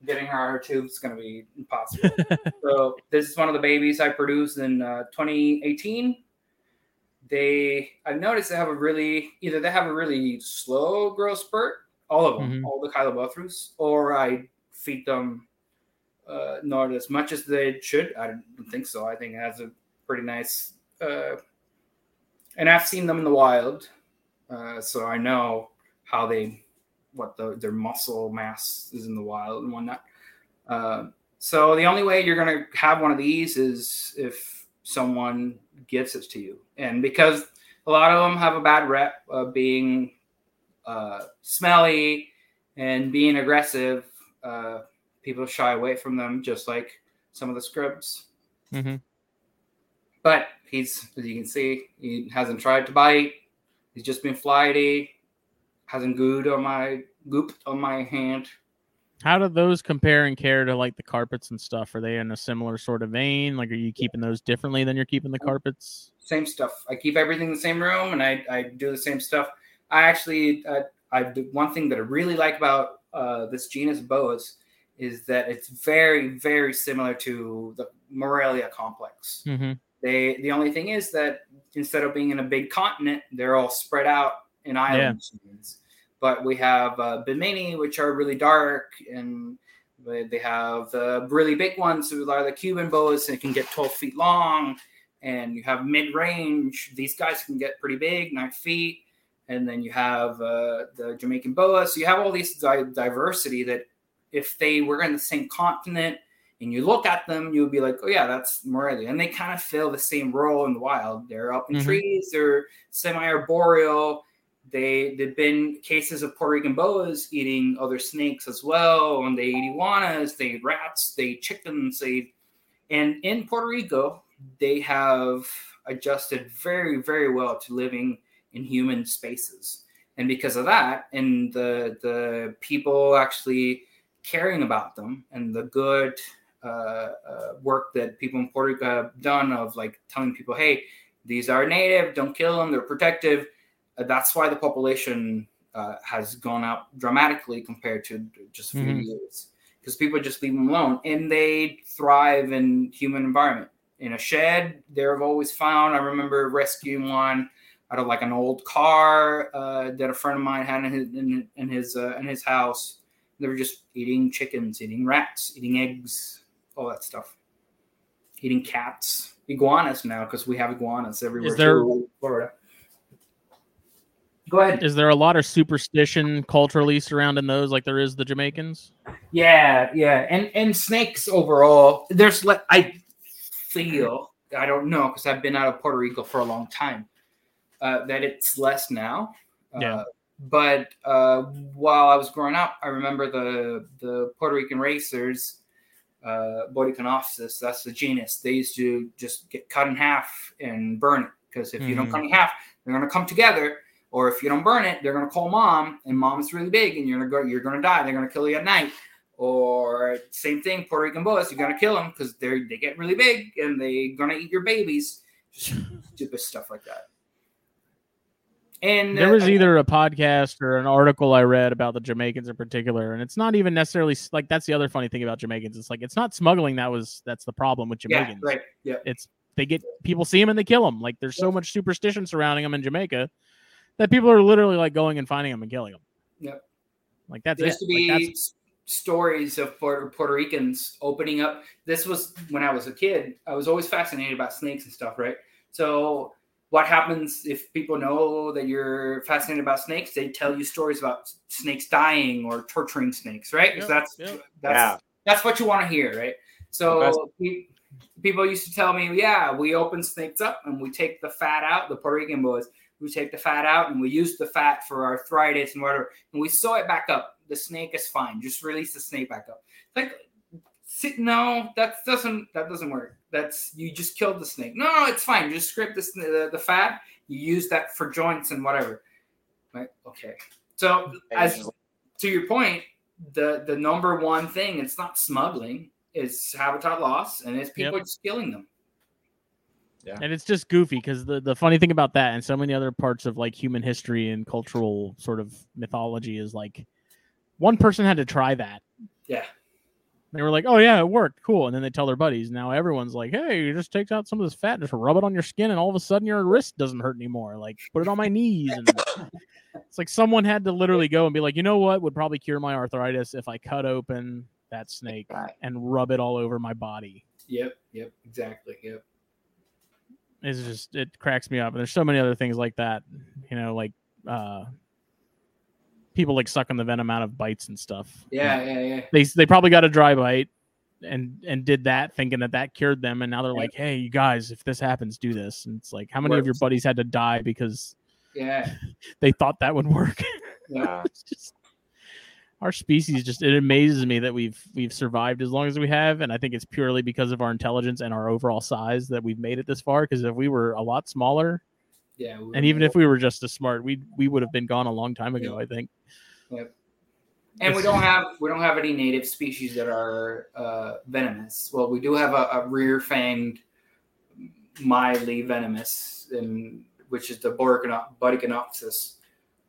Getting her out of her tube is gonna be impossible. so this is one of the babies I produced in uh, 2018. They I've noticed they have a really either they have a really slow growth spurt, all of them, Mhm. all the Chilabothrus, or I feed them uh, not as much as they should. I don't think so. I think it has a pretty nice, uh, and I've seen them in the wild, uh, so I know how they, what the, their muscle mass is in the wild and whatnot. Uh, so the only way you're gonna have one of these is if someone gives it to you, and because a lot of them have a bad rep of being uh, smelly and being aggressive. Uh, people shy away from them, just like some of the scribs. hmm But he's, as you can see, he hasn't tried to bite. He's just been flighty. Hasn't gooed on my gooped on my hand. How do those compare and care to like the carpets and stuff? Are they in a similar sort of vein? Like, are you keeping those differently than you're keeping the carpets? Same stuff. I keep everything in the same room, and I, I do the same stuff. I actually, I do one thing that I really like about uh, this genus boas is that it's very, very similar to the Morelia complex. Mm-hmm. They the only thing is that instead of being in a big continent, they're all spread out in island chains. But we have uh, Bimini, which are really dark, and they they have the really big ones, who are the Cuban boas, and can get 12 feet long. And you have mid range; these guys can get pretty big, nine feet. And then you have uh, the Jamaican boa. So you have all these di- diversity that, if they were in the same continent, and you look at them, you'll be like, oh yeah, that's Morelia. And they kind of fill the same role in the wild. They're up in Mhm. trees, they're semi-arboreal. They there've been cases of Puerto Rican boas eating other snakes as well, and they eat iguanas, they eat rats, they eat chickens, they and in Puerto Rico, they have adjusted very, very well to living in human spaces. And because of that, and the the people actually caring about them and the good uh, uh, work that people in Puerto Rico have done of like telling people, hey, these are native, don't kill them, they're protective. Uh, that's why the population uh, has gone up dramatically compared to just a few Mhm. years because people just leave them alone and they thrive in human environment. In a shed, they've always found. I remember rescuing one out of like an old car uh, that a friend of mine had in his in, in his uh, in his house. They were just eating chickens, eating rats, eating eggs, all that stuff. Eating cats, iguanas now because we have iguanas everywhere. Is there- Florida? Go ahead. Is there a lot of superstition culturally surrounding those, like there is the Jamaicans? Yeah, yeah, and and snakes overall. There's like I feel I don't know because I've been out of Puerto Rico for a long time. Uh, that it's less now. Yeah. Uh, but uh, while I was growing up, I remember the the Puerto Rican racers, uh, Borikenophis, that's the genus. They used to just get cut in half and burn it because if you don't Mhm. cut in half, they're gonna come together. Or if you don't burn it, they're gonna call mom, and mom is really big, and you're gonna go, you're gonna die. They're gonna kill you at night. Or same thing, Puerto Rican boas, you're gonna kill them because they're they get really big and they're gonna eat your babies. Just stupid stuff like that. And There was uh, either a podcast or an article I read about the Jamaicans in particular, and it's not even necessarily like that's the other funny thing about Jamaicans. It's like it's not smuggling that was that's the problem with Jamaicans. yeah, right, yeah. It's they get people see them and they kill them. Like there's so much superstition surrounding them in Jamaica that people are literally like going and finding them and killing them. Yep. Like that's There it. used to Like, be that's- stories of Puerto, Puerto Ricans opening up. This was when I was a kid. I was always fascinated about snakes and stuff, right? So, what happens if people know that you're fascinated about snakes? They tell you stories about snakes dying or torturing snakes, right? 'Cause Yep, that's yep. that's Yeah. that's what you want to hear, right? So, we- people used to tell me, yeah, we open snakes up and we take the fat out. The Puerto Rican boys, we take the fat out and we use the fat for arthritis and whatever, and we sew it back up. The snake is fine. Just release the snake back up. Like, sit, no, that doesn't that doesn't work. That's you just killed the snake. No, no, it's fine. Just scrape the, the the fat. You use that for joints and whatever. Right? Okay. So as to your point, the the number one thing it's not smuggling, it's habitat loss, and it's people just killing them. And it's just goofy because the, the funny thing about that and so many other parts of like human history and cultural sort of mythology is like one person had to try that Yeah. they were like oh yeah it worked cool and then they tell their buddies now everyone's like hey you just take out some of this fat just rub it on your skin and all of a sudden your wrist doesn't hurt anymore like put it on my knees and it's like someone had to literally go and be like you know what would probably cure my arthritis if i cut open that snake and rub it all over my body Yep. Yep. Exactly. Yep. It's just it cracks me up and there's so many other things like that you know like uh people like sucking the venom out of bites and stuff Yeah. Yeah. Yeah. they they probably got a dry bite and and did that thinking that that cured them and now they're Yep. like hey you guys if this happens do this and it's like how many of your buddies had to die because Yeah. they thought that would work Yeah. it's just our species just it amazes me that we've we've survived as long as we have and i think it's purely because of our intelligence and our overall size that we've made it this far because if we were a lot smaller Yeah. we and even if we were just as smart we we would have been gone a long time ago i think yep and we don't have we don't have any native species that are uh, venomous. Well, we do have a, a rear fanged, mildly venomous, and which is the Boricano-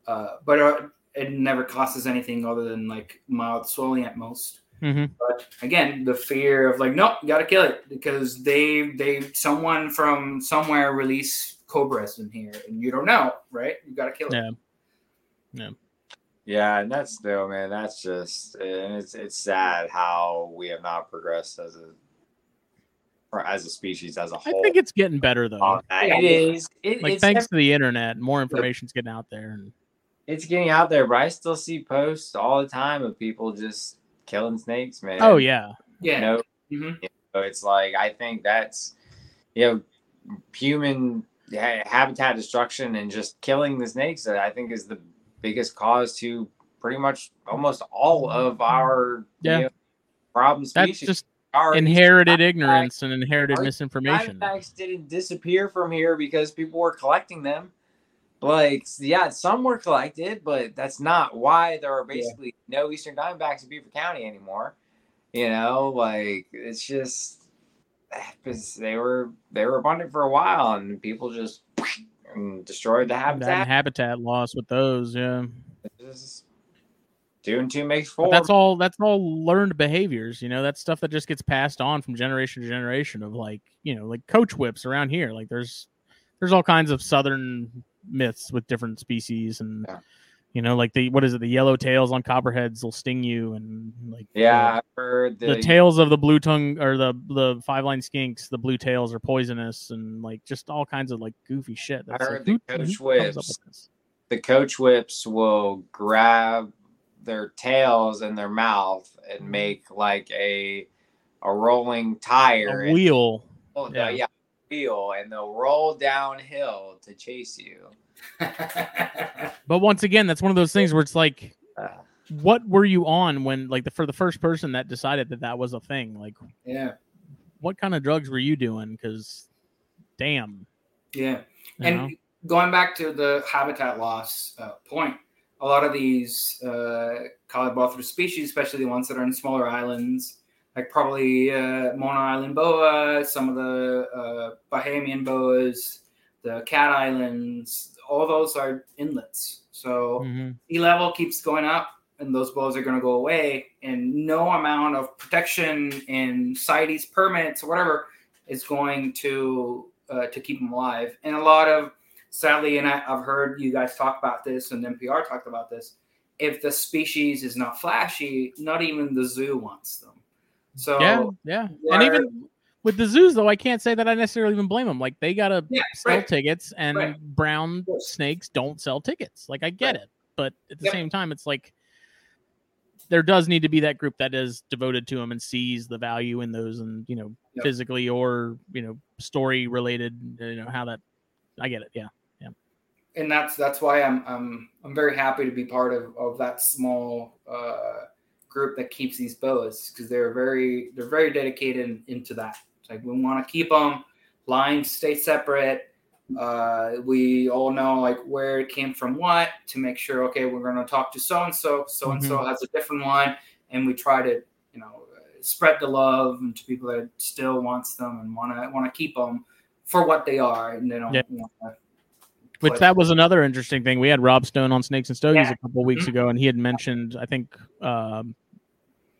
uh, but uh, it never causes anything other than like mild swelling at most. mm-hmm. But again, the fear of like, nope, you gotta kill it because they they someone from somewhere release cobras in here, and you don't know, right? You gotta kill it. Yeah. Yeah, and that's still, man. That's just, and it's it's sad how we have not progressed as a or as a species as a whole. I think it's getting better though on. It is. It, like it's thanks to the internet more information's getting out there and it's getting out there, but I still see posts all the time of people just killing snakes, man. oh yeah Yeah. You know, Mhm. so it's like I think that's you know human ha- habitat destruction and just killing the snakes. that I think is the biggest cause to pretty much almost all of our Yeah. you know, problem that's just Our- inherited ignorance and inherited Our misinformation Diamondbacks didn't disappear from here because people were collecting them. Like, yeah, some were collected, but that's not why there are basically no Eastern Diamondbacks in Beaver County anymore. You know, like it's just because they were they were abundant for a while, and people just and destroyed the habitat. habitat loss with those yeah just two and two makes But four. that's all that's all learned behaviors you know that's stuff that just gets passed on from generation to generation of like you know like coach whips around here like there's there's all kinds of southern myths with different species and Yeah. you know like the what is it the yellow tails on copperheads will sting you and like yeah, I've heard the, the, the tails of the blue tongue or the the five line skinks the blue tails are poisonous and like just all kinds of like goofy shit that's heard like, the coach who comes up whips. the coach whips will grab their tails in their mouth and mm-hmm. make like a a rolling tire a wheel oh, yeah. yeah. Wheel and they'll roll downhill to chase you but once again that's one of those things where it's like Uh, what were you on when like the for the first person that decided that that was a thing like yeah. what kind of drugs were you doing because damn Yeah. and know? going back to the habitat loss uh, point, a lot of these uh, Chilabothrus species, especially the ones that are in smaller islands, like probably uh, Mona Island boa, some of the uh, Bahamian boas, the Cat Islands, all those are inlets. So Mhm. sea level keeps going up and those boas are going to go away and no amount of protection and CITES permits or whatever is going to uh, to keep them alive and a lot of sadly and I, i've heard you guys talk about this and npr talked about this if the species is not flashy not even the zoo wants them so yeah yeah and even with the zoos though i can't say that i necessarily even blame them like they gotta Yeah, sell right. tickets and Right. brown snakes don't sell tickets like i get it but at the Yep. same time it's like there does need to be that group that is devoted to them and sees the value in those, and you know, Yep. physically or you know, story related. You know how that. I get it. Yeah, yeah. and that's that's why I'm I'm I'm very happy to be part of of that small uh, group that keeps these boas because they're very they're very dedicated into that. It's like we want to keep them lines stay separate. Uh, we all know like where it came from what to make sure okay we're going to talk to so and so so and so has a different one and we try to you know spread the love and to people that still wants them and want to want to keep them for what they are and they don't Yeah. want to Which that was another interesting thing. We had Rob Stone on Snakes and Stogies Yeah. a couple weeks Mhm. ago, and he had mentioned, I think, um,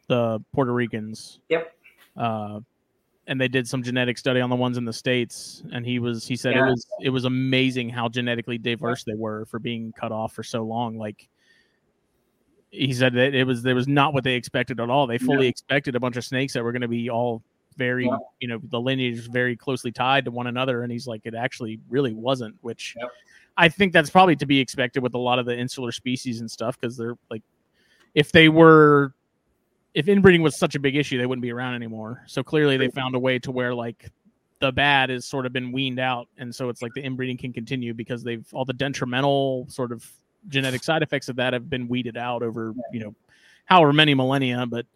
the Puerto Ricans. Yep. Uh, and they did some genetic study on the ones in the states, and he was he said Yeah. it was it was amazing how genetically diverse they were for being cut off for so long. Like he said that it was there was not what they expected at all. They fully expected a bunch of snakes that were going to be all very Yeah. you know the lineage is very closely tied to one another, and he's like it actually really wasn't, which. I think that's probably to be expected with a lot of the insular species and stuff because they're like, if they were, if inbreeding was such a big issue, they wouldn't be around anymore. So clearly, they found a way to where like the bad has sort of been weaned out, and so it's like the inbreeding can continue because they've all the detrimental sort of genetic side effects of that have been weeded out over you know however many millennia. But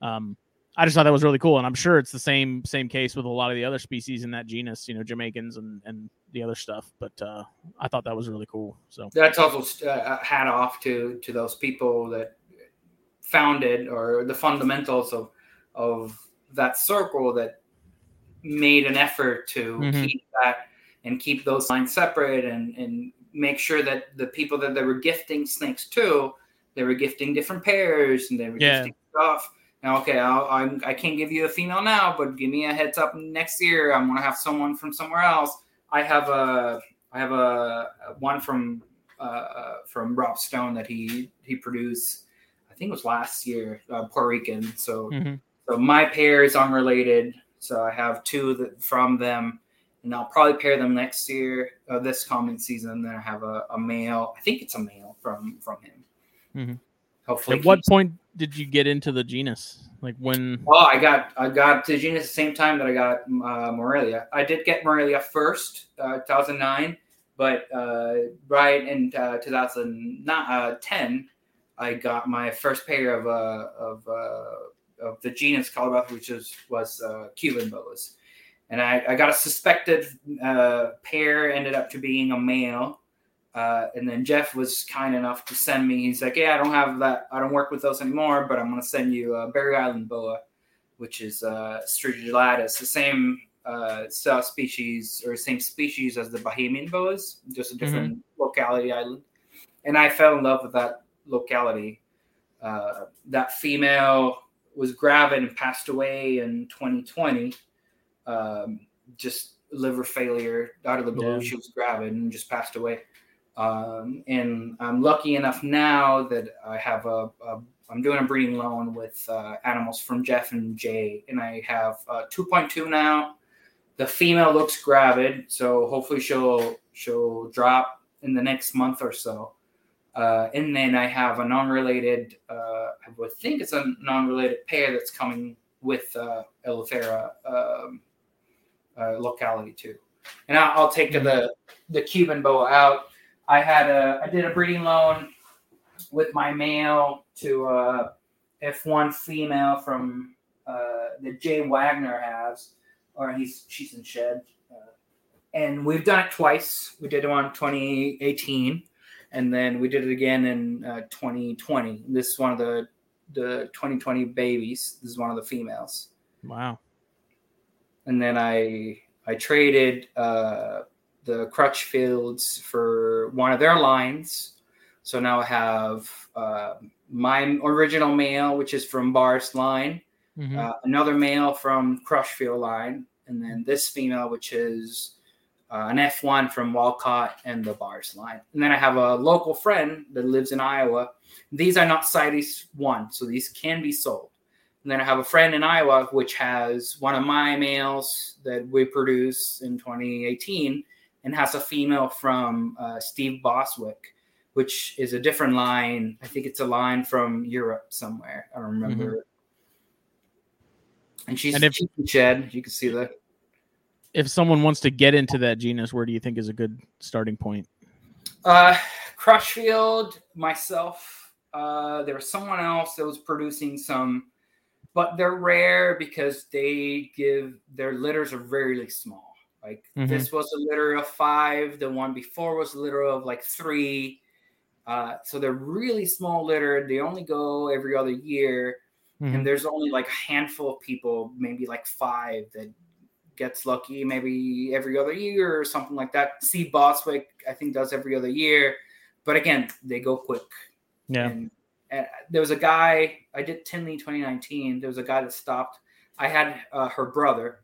um, I just thought that was really cool, and I'm sure it's the same same case with a lot of the other species in that genus, you know, Jamaicans and and the other stuff. But uh, I thought that was really cool. So that's also uh, hat off to to those people that founded or the fundamentals of of that circle that made an effort to Mhm. keep that and keep those lines separate and and make sure that the people that they were gifting snakes to they were gifting different pairs and they were Yeah. gifting stuff now okay I'll, I'm, i can't give you a female now but give me a heads up next year i'm going to have someone from somewhere else i have a i have a, one from uh, from rob stone that he he produced think it was last year uh, puerto rican so mhm. so my pair is unrelated. So I have two that, from them, and I'll probably pair them next year, uh, this coming season. Then I have a, a male. I think it's a male from from him. Mhm. Hopefully. At what point did you get into the genus? Like when? Oh, I got I got the genus the same time that I got uh, Morelia. I did get Morelia first, uh, 2009, but uh, right in uh, 2010, I got my first pair of uh, of uh, of the genus Colorado, which is was uh, Cuban boas, and I, I got a suspected uh, pair. Ended up to being a male. Uh, and then Jeff was kind enough to send me. He's like, "Yeah, I don't have that. I don't work with those anymore, but I'm gonna send you a Berry Island boa, which is uh, Strigilatus, the same uh, cell species or same species as the Bahamian boas, just a different locality island." And I fell in love with that locality. Uh, that female was gravid and passed away in 2020. Um, just liver failure out of the blue. Yeah. She was gravid and just passed away. Um, and I'm lucky enough now that I have a, a I'm doing a breeding loan with uh, animals from Jeff and Jay, and I have uh, 2.2 now. The female looks gravid, so hopefully she'll she'll drop in the next month or so. Uh, and then I have a non-related, uh, I would think it's a non-related pair that's coming with uh, Eleuthera um, uh, locality too. And I'll, I'll take the the Cuban boa out. I had a I did a breeding loan with my male to uh, F1 female from uh, that Jay Wagner has, or he's she's in shed, uh, and we've done it twice. We did one in 2018, and then we did it again in uh, 2020. This is one of the the 2020 babies. This is one of the females Wow. and then I I traded uh, the Crutchfields for one of their lines. So now I have uh, my original male, which is from Bar's line, Mhm. uh, another male from Crutchfield line, and then this female, which is uh, an F1 from Walcott and the Bars line. And then I have a local friend that lives in Iowa. These are not CITES 1, so these can be sold. And then I have a friend in Iowa which has one of my males that we produced in 2018 and has a female from uh, Steve Boswick. which is a different line. I think it's a line from Europe somewhere. I don't remember. And she's And if- shed. You can see that. If someone wants to get into that genus, where do you think is a good starting point? Uh, Crutchfield, myself. Uh, there was someone else that was producing some, but they're rare because they give their litters are very small. Like Mhm. this was a litter of five. The one before was a litter of like three. Uh, so they're really small litter. They only go every other year, Mhm. and there's only like a handful of people, maybe like five, that gets lucky maybe every other year or something like that. See Boswick, I think does every other year, but again, they go quick. Yeah. And, and there was a guy I did Tinley 2019. There was a guy that stopped. I had uh, her brother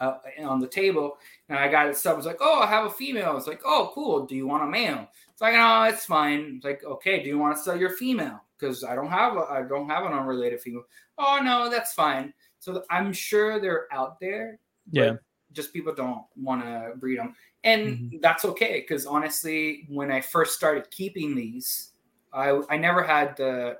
uh, on the table, and I got it stopped. Was like, "Oh, I have a female." It's like, "Oh, cool. Do you want a male?" It's like, "No, it's fine." It's like, "Okay, do you want to sell your female?" Because I don't have a, I don't have an unrelated female. Oh no, that's fine. So I'm sure they're out there. Yeah. Just people don't want to breed them, and that's okay. Because honestly, when I first started keeping these, I I never had the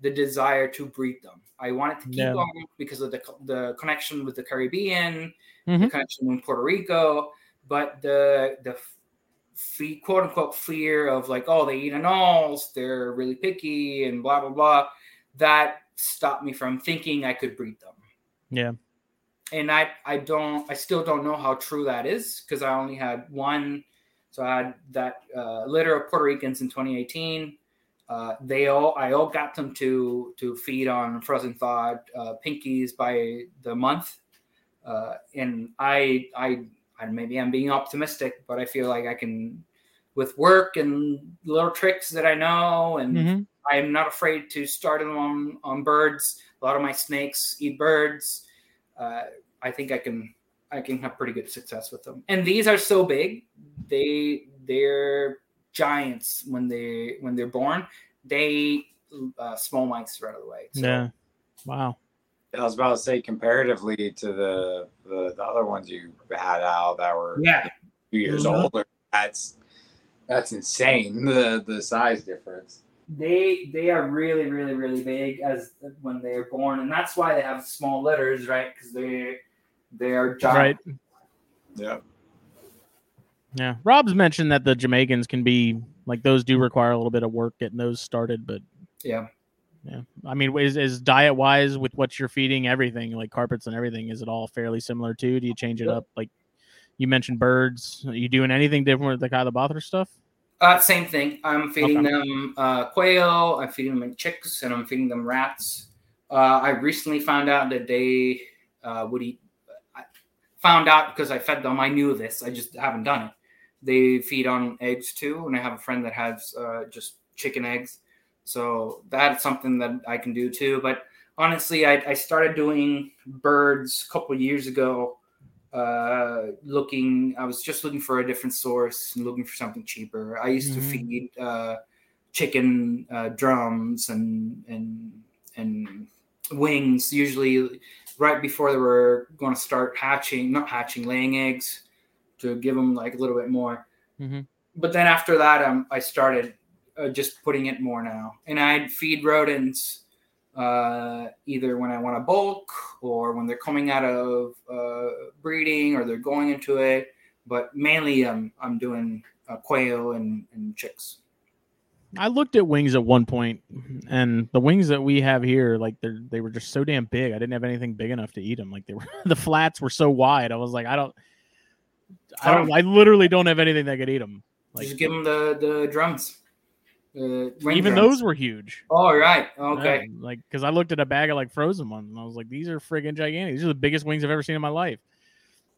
the desire to breed them. I wanted to keep them because of the the connection with the Caribbean, the Mhm. connection with Puerto Rico, but the the fe- quote unquote fear of like, oh, they eat anoles, they're really picky, and blah blah blah, that stopped me from thinking I could breed them. Yeah. And I I don't I still don't know how true that is because I only had one. So I had that uh, litter of Puerto Ricans in 2018. Uh, they all I all got them to to feed on frozen thawed uh, pinkies by the month, uh, and I I I maybe I'm being optimistic, but I feel like I can with work and little tricks that I know, and Mhm. I'm not afraid to start them on on birds. A lot of my snakes eat birds. Uh, I think I can I can have pretty good success with them. And these are so big, they they're giants when they when they're born. They uh, small mice right away. So, Yeah. Wow. I was about to say comparatively to the the, the other ones you had out that were Yeah. two years Mhm. older. That's that's insane. The the size difference. They they are really really really big as when they're born, and that's why they have small litters, right? Because they they are giant. Right. Yeah. Yeah. Rob's mentioned that the Jamaicans can be like those do require a little bit of work getting those started, but Yeah. yeah. I mean, is, is diet wise with what you're feeding everything, like carpets and everything, is it all fairly similar too? Do you change it Yep. up? Like you mentioned birds. Are you doing anything different with the Chilabothrus stuff? Uh, same thing. I'm feeding Okay. them uh, quail. I'm feeding them chicks, and I'm feeding them rats. Uh, I recently found out that they uh, would eat. I found out because I fed them. I knew this. I just haven't done it. They feed on eggs too, and I have a friend that has uh, just chicken eggs. So that's something that I can do too. But honestly, I, I started doing birds a couple years ago uh looking i was just looking for a different source and looking for something cheaper i used Mhm. to feed uh chicken uh drums and and and wings usually right before they were going to start hatching not hatching laying eggs to give them like a little bit more Mm-hmm. but then after that um, i started uh, just putting it more now and i'd feed rodents uh, either when I want to bulk or when they're coming out of uh, breeding or they're going into it. But mainly, um, I'm doing uh, quail and, and chicks. I looked at wings at one point, and the wings that we have here, like they they were just so damn big. I didn't have anything big enough to eat them. Like they were, the flats were so wide. I was like, I don't, I don't, I literally don't have anything that could eat them. Like Just give them the the drums. Uh, even drums. those were huge. Oh right. Okay. Yeah, like because I looked at a bag of like frozen ones, and I was like, these are friggin' gigantic. These are the biggest wings I've ever seen in my life.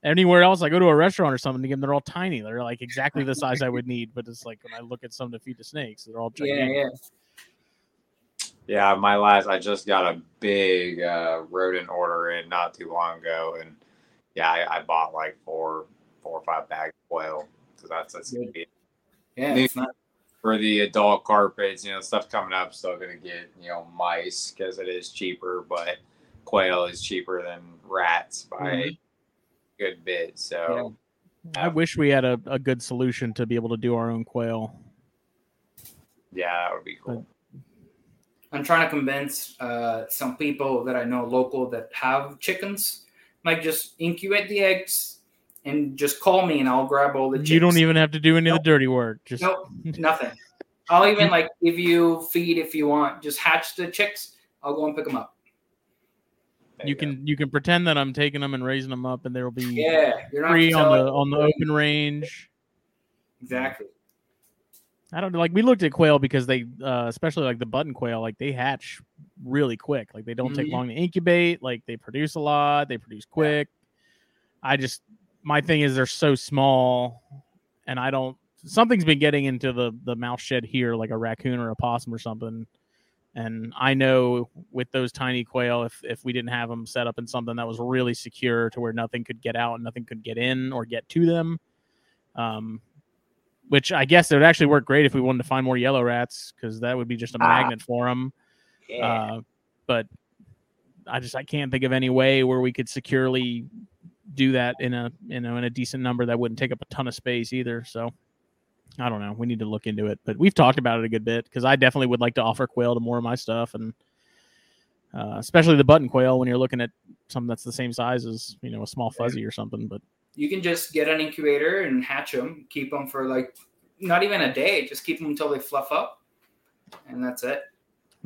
Anywhere else, I go to a restaurant or something to get them, they're all tiny. They're like exactly the size I would need. But it's like when I look at some to feed the snakes, they're all Yeah. gigantic. Yeah. Yeah, yeah my last I just got a big uh, rodent order in not too long ago, and yeah, I, I bought like four, four or five bags of oil So that's that's gonna be Yeah. It's not. For the adult carpets. You know, stuff coming up still gonna get you know mice because it is cheaper, but quail is cheaper than rats by Mhm. a good bit. So I wish we had a, a good solution to be able to do our own quail. Yeah, that would be cool. I'm trying to convince uh, some people that I know local that have chickens, like just incubate the eggs and just call me and I'll grab all the chicks. You don't even have to do any of the dirty work. Just Nope, nothing. I'll even like give you feed if you want. Just hatch the chicks. I'll go and pick them up. There you go. can you can pretend that I'm taking them and raising them up, and there will be Yeah, you're not free on the on the open range. Exactly. I don't know. Like we looked at quail because they, uh, especially like the button quail, like they hatch really quick. Like they don't take Mhm. long to incubate. Like they produce a lot. They produce quick. I just my thing is they're so small, and I don't. Something's been getting into the the mouse shed here, like a raccoon or a possum or something. And I know with those tiny quail, if if we didn't have them set up in something that was really secure to where nothing could get out and nothing could get in or get to them, um, which I guess it would actually work great if we wanted to find more yellow rats because that would be just a Ah. magnet for them. Yeah. Uh, but I just I can't think of any way where we could securely do that in a you know in a decent number that wouldn't take up a ton of space either. So I don't know. We need to look into it, but we've talked about it a good bit because I definitely would like to offer quail to more of my stuff and. Uh, especially the button quail when you're looking at something that's the same size as you know a small fuzzy or something but You can just get an incubator and hatch them. Keep them for like not even a day. Just keep them until they fluff up, and that's it.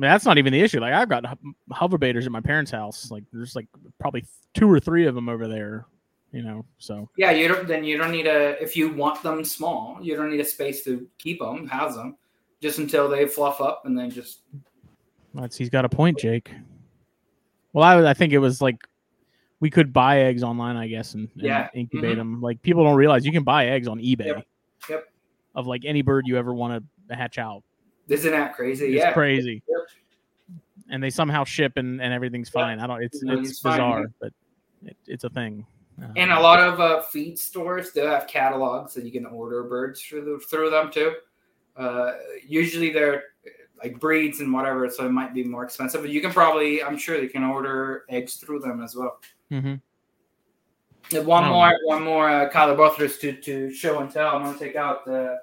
I mean, that's not even the issue. Like I've got Hova-Bators at my parents' house. Like there's like probably two or three of them over there. You know, so Yeah, you don't. Then you don't need a. If you want them small, you don't need a space to keep them, house them, just until they fluff up, and then just that's he's got a point, Jake. Well, I I think it was like we could buy eggs online, I guess, and, and Yeah. incubate Mhm. them. Like people don't realize you can buy eggs on eBay. Yep. Yep. Of like any bird you ever want to hatch out. Isn't that crazy? It's yeah, crazy. And they somehow ship and, and everything's Yeah. fine. I don't. It's Everything's it's bizarre, yeah. but it, it's a thing. And Um, a lot of uh, feed stores they'll have catalogs that you can order birds through the, through them too. Uh, usually they're like breeds and whatever, so it might be more expensive. But you can probably, I'm sure, you can order eggs through them as well. mhm. And one Oh. more, one more uh, Chilabothrus to to show and tell. I'm gonna take out the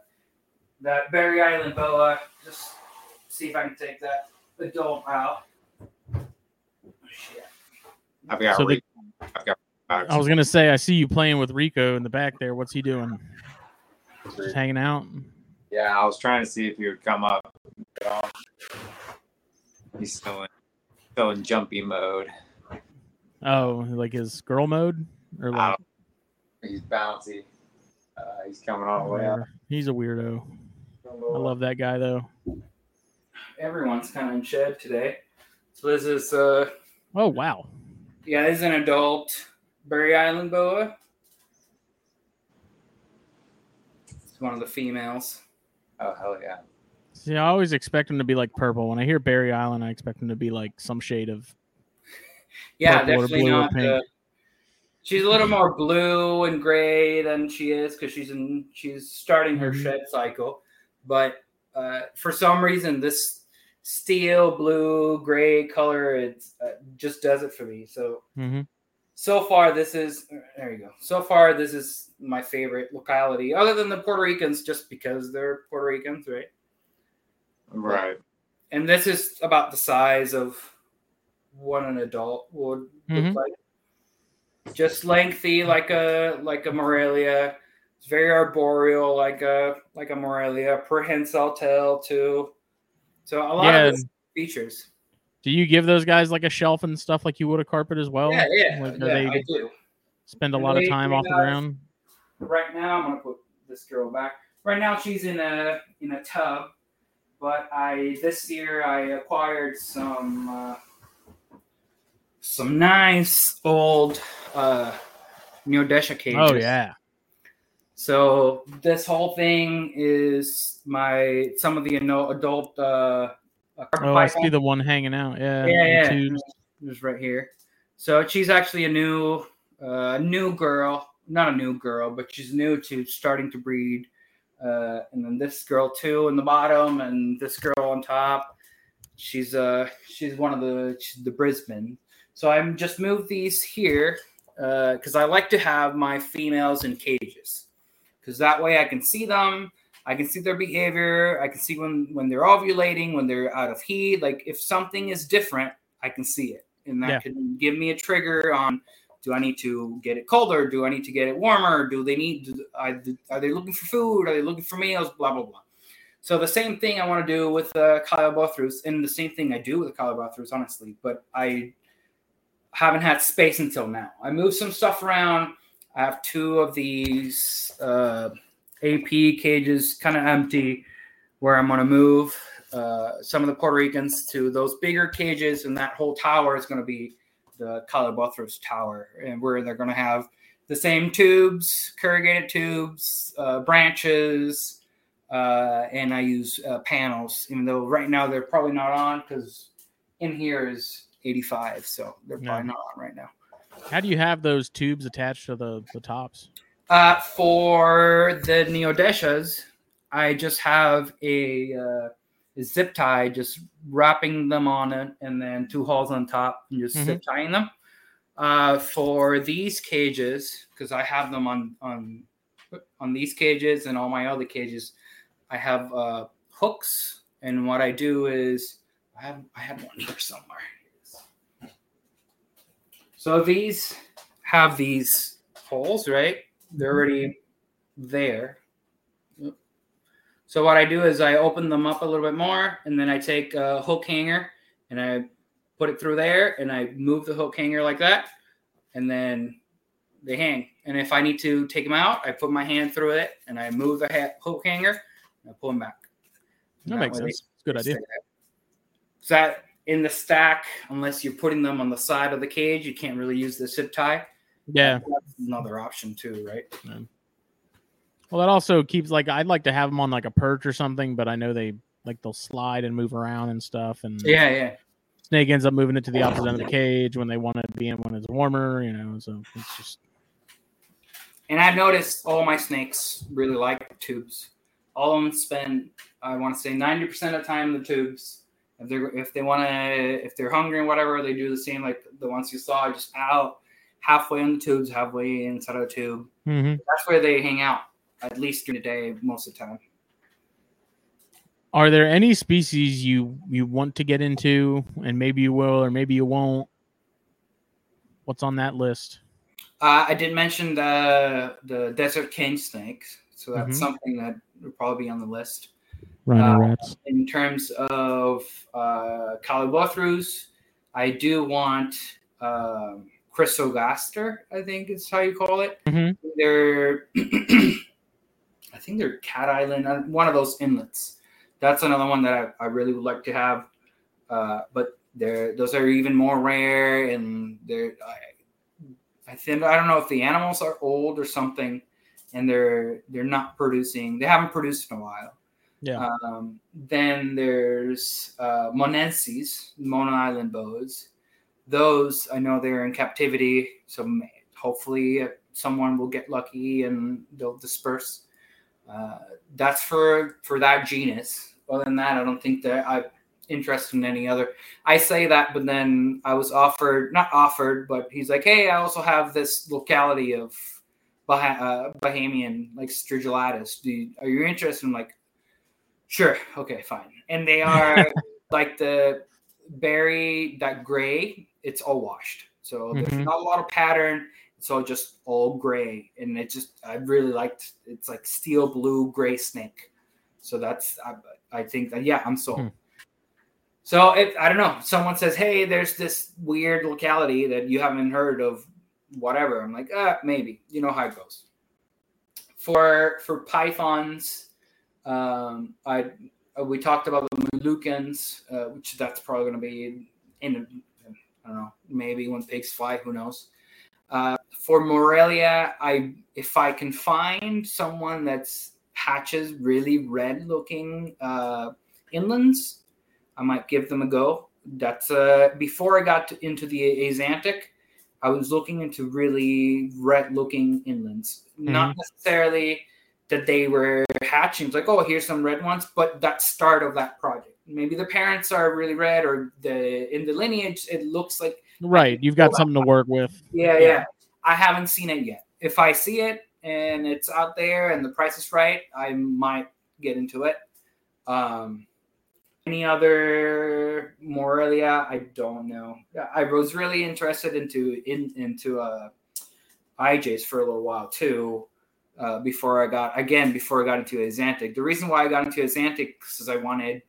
that Berry Island boa. Just see if I can take that adult out. Shit. I've got. So the- I've got. I was gonna say I see you playing with Rico in the back there. What's he doing? Just hanging out. Yeah, I was trying to see if he would come up. He's still in, still in jumpy mode. Oh, like his girl mode, or I like He's bouncy. Uh, he's coming all the way up. He's a weirdo. I love that guy though. Everyone's kind of in shed today. So this is uh Oh wow. yeah, this is an adult Berry Island boa. It's one of the females. Oh hell yeah! See, I always expect them to be like purple. When I hear Berry Island, I expect them to be like some shade of. Yeah, Purple or definitely blue or not. pink. The, she's a little more blue and gray than she is because she's in she's starting her Mhm. shed cycle. But uh, for some reason, this steel blue gray color it uh, just does it for me. So hmm so far this is there you go. So far this is my favorite locality other than the puerto ricans just because they're puerto ricans right? Right. and this is about the size of what an adult would Mhm. look like. Just lengthy like a like a morelia. It's very arboreal like a like a morelia. Prehensile tail too so a lot Yeah. of features Do you give those guys like a shelf and stuff like you would a carpet as well? yeah yeah, Like, yeah they i do spend a lot of time off the ground? right now i'm gonna put this girl back right now she's in a in a tub but i this year i acquired some uh, some nice old uh neodesha cages Oh yeah. So this whole thing is my some of the adult uh uh, Oh, I see the one hanging out. Yeah. Yeah, yeah. tubes. Right here. So she's actually a new, uh, new girl. Not a new girl, but she's new to starting to breed. Uh, and then this girl too in the bottom, and this girl on top. She's uh she's one of the she's the Brisbane. So I'm just moved these here uh, because I like to have my females in cages because that way I can see them. I can see their behavior. I can see when when they're ovulating, when they're out of heat. Like if something is different, I can see it, and that Yeah. can give me a trigger on. Do I need to get it colder? Do I need to get it warmer? Do they need? Do, are, are they looking for food? Are they looking for meals? Blah blah blah. So the same thing I want to do with uh, Chilabothrus, and the same thing I do with the Chilabothrus, honestly. But I haven't had space until now. I moved some stuff around. I have two of these uh, AP cages kind of empty, where I'm going to move uh, some of the Puerto Ricans to those bigger cages, and that whole tower is going to be the Chilabothrus Tower, and where they're going to have the same tubes, corrugated tubes, uh, branches, uh, and I use uh, panels. Even though right now they're probably not on because in here is 85, so they're Yeah. probably not on right now. How do you have those tubes attached to the the tops? Uh, for the Neodeshas, I just have a, uh, a zip tie, just wrapping them on it, and then two holes on top, and just zip tying them. Uh, for these cages, because I have them on on on these cages and all my other cages, I have uh, hooks, and what I do is I have I have one here somewhere. So these have these holes, right? They're already there. So what I do is I open them up a little bit more, and then I take a hook hanger and I put it through there, and I move the hook hanger like that, and then they hang. And if I need to take them out, I put my hand through it, and I move the ha- hook hanger, and I pull them back. That That makes sense. It's a good idea. stay that in the stack, unless you're putting them on the side of the cage, you can't really use the zip tie. Yeah. That's another option too, right? Well, that also keeps like I'd like to have them on like a perch or something, but I know they like they'll slide and move around and stuff, and Yeah, yeah. snake ends up moving it to the opposite end of the cage when they want to be in when it's warmer, you know. So it's just And I've noticed all my snakes really like tubes. All of them spend, I want to say, ninety percent of the time in the tubes. If they're if they want to, if they're hungry and whatever, they do the same like the ones you saw, just out halfway in the tubes, halfway inside of the tube. Mhm. That's where they hang out at least during the day, most of the time. Are there any species you you want to get into, and maybe you will, or maybe you won't? What's on that list? Uh, I did mention the the desert king snakes, so that's Mhm. something that would probably be on the list. Rhino Uh, rats. in terms of uh, Chilabothrus, I do want um, Chrysogaster, I think is how you call it. Mhm. They're, I think they're Cat Island, uh, one of those inlets. That's another one that I, I really would like to have. Uh, but they're those are even more rare, and they're I, I think I don't know if the animals are old or something, and they're they're not producing. They haven't produced in a while. Yeah. Um, then there's uh, Monensis, Mona Island boas. Those I know they're in captivity, so hopefully uh, someone will get lucky and they'll disperse. Uh, that's for for that genus. Other than that, I don't think that I'm interested in any other. I say that, but then I was offered, not offered, but he's like, "Hey, I also have this locality of Bah- uh, Bahamian, like Strigilatus. Do you, are you interested?" in like, Sure. Okay. Fine. And they are like the berry, that gray. It's all washed, so there's Mhm. not a lot of pattern. It's all just all gray, and it just I really liked. It's like steel blue gray snake. So that's I, I think that yeah, I'm sold. Hmm. So if I don't know, someone says, "Hey, there's this weird locality that you haven't heard of, whatever." I'm like, "Ah, maybe." You know how it goes. For for pythons, um, I uh, we talked about the Moluccans, uh, which that's probably going to be in I don't know, maybe when pigs fly, who knows. Uh, for Morelia, I if I can find someone that's hatches really red looking uh, inlands, I might give them a go. That's uh, before I got to, into the Axanthic, I was looking into really red looking inlands. Not necessarily that they were hatching. It's like, oh, here's some red ones, but that start of that project. Maybe the parents are really red, or the in the lineage it looks like Right. You've got something to work with. yeah, yeah. I haven't seen it yet. If I see it and it's out there and the price is right, I might get into it. Um, any other Morelia? I don't know. I was really interested into in into uh, IJs for a little while too. Uh, before I got again before I got into Axanthic. The reason why I got into Axanthic is I wanted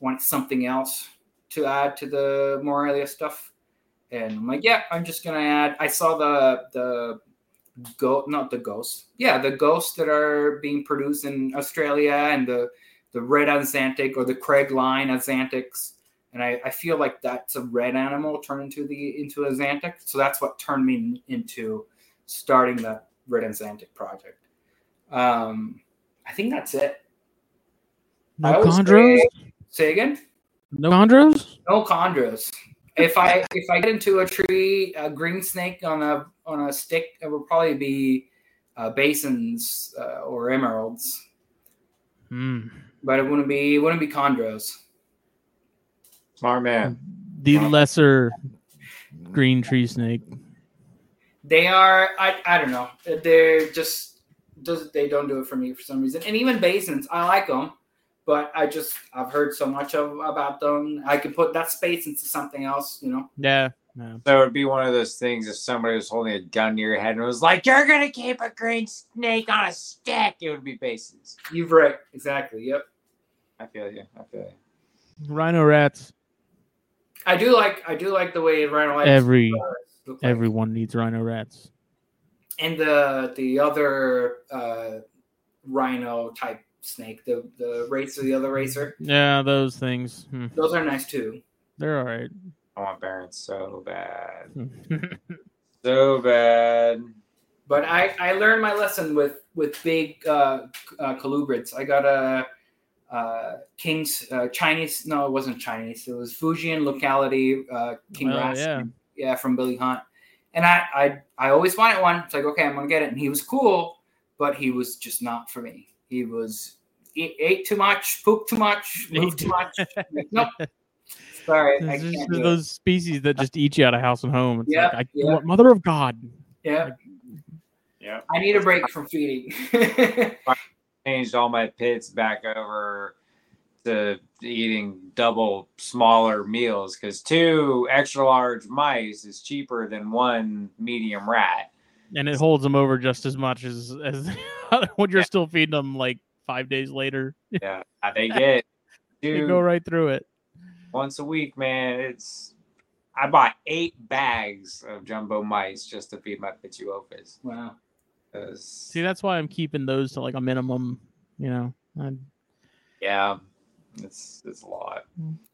wanted something else to add to the Morelia stuff, and I'm like, yeah, I'm just gonna add. I saw the the go not the ghosts, yeah, the ghosts that are being produced in Australia and the the red Axanthic or the Craig line Axanthics. And I, I feel like that's a red animal turned into the into axanthic. So that's what turned me into starting the Red Xantic project. Um, I think that's it. No always chondros. say- Say again? No chondros. No chondros. If I if I get into a tree, a green snake on a on a stick, it will probably be uh, basins uh, or emeralds, Hmm. but it wouldn't be it wouldn't be chondros. Smart man. The Wow. lesser green tree snake. They are I I don't know. They're just does they don't do it for me for some reason. And even basins, I like them, but I just I've heard so much of about them. I could put that space into something else, you know. Yeah. yeah. So it'd be one of those things if somebody was holding a gun to your head and was like, "You're gonna keep a green snake on a stick," it would be bases. You've right, exactly. Yep. I feel you. I feel you. Rhino rats. I do like I do like the way Rhino Lights Every look like. everyone needs rhino rats. And the the other uh, rhino type snake, the the racer, the other racer, Yeah, those things. Hmm. those are nice too. They're all right. I want Baron so bad, so bad. But I I learned my lesson with with big uh, uh, colubrids. I got a. Uh, King's uh, Chinese, no, it wasn't Chinese. It was Fujian locality, uh, King Oh, Raskin. yeah. yeah, from Billy Hunt. And I, I, I always wanted one. It's like, okay, I'm gonna get it. And he was cool, but he was just not for me. He was he ate too much, pooped too much, moved too much. Nope. Sorry, I can't do it. those species that just eat you out of house and home. It's Yeah, like, I, yeah. what- mother of God. Yeah, Yeah. I need a break from feeding. Changed all my pits back over to eating double smaller meals because two extra large mice is cheaper than one medium rat. And it holds them over just as much as as when you're Yeah. still feeding them like five days later. Yeah, they get You two go right through it. once a week, man. It's I bought eight bags of jumbo mice just to feed my Pituophis. wow See, that's why I'm keeping those to like a minimum. You know, I, yeah, it's it's a lot.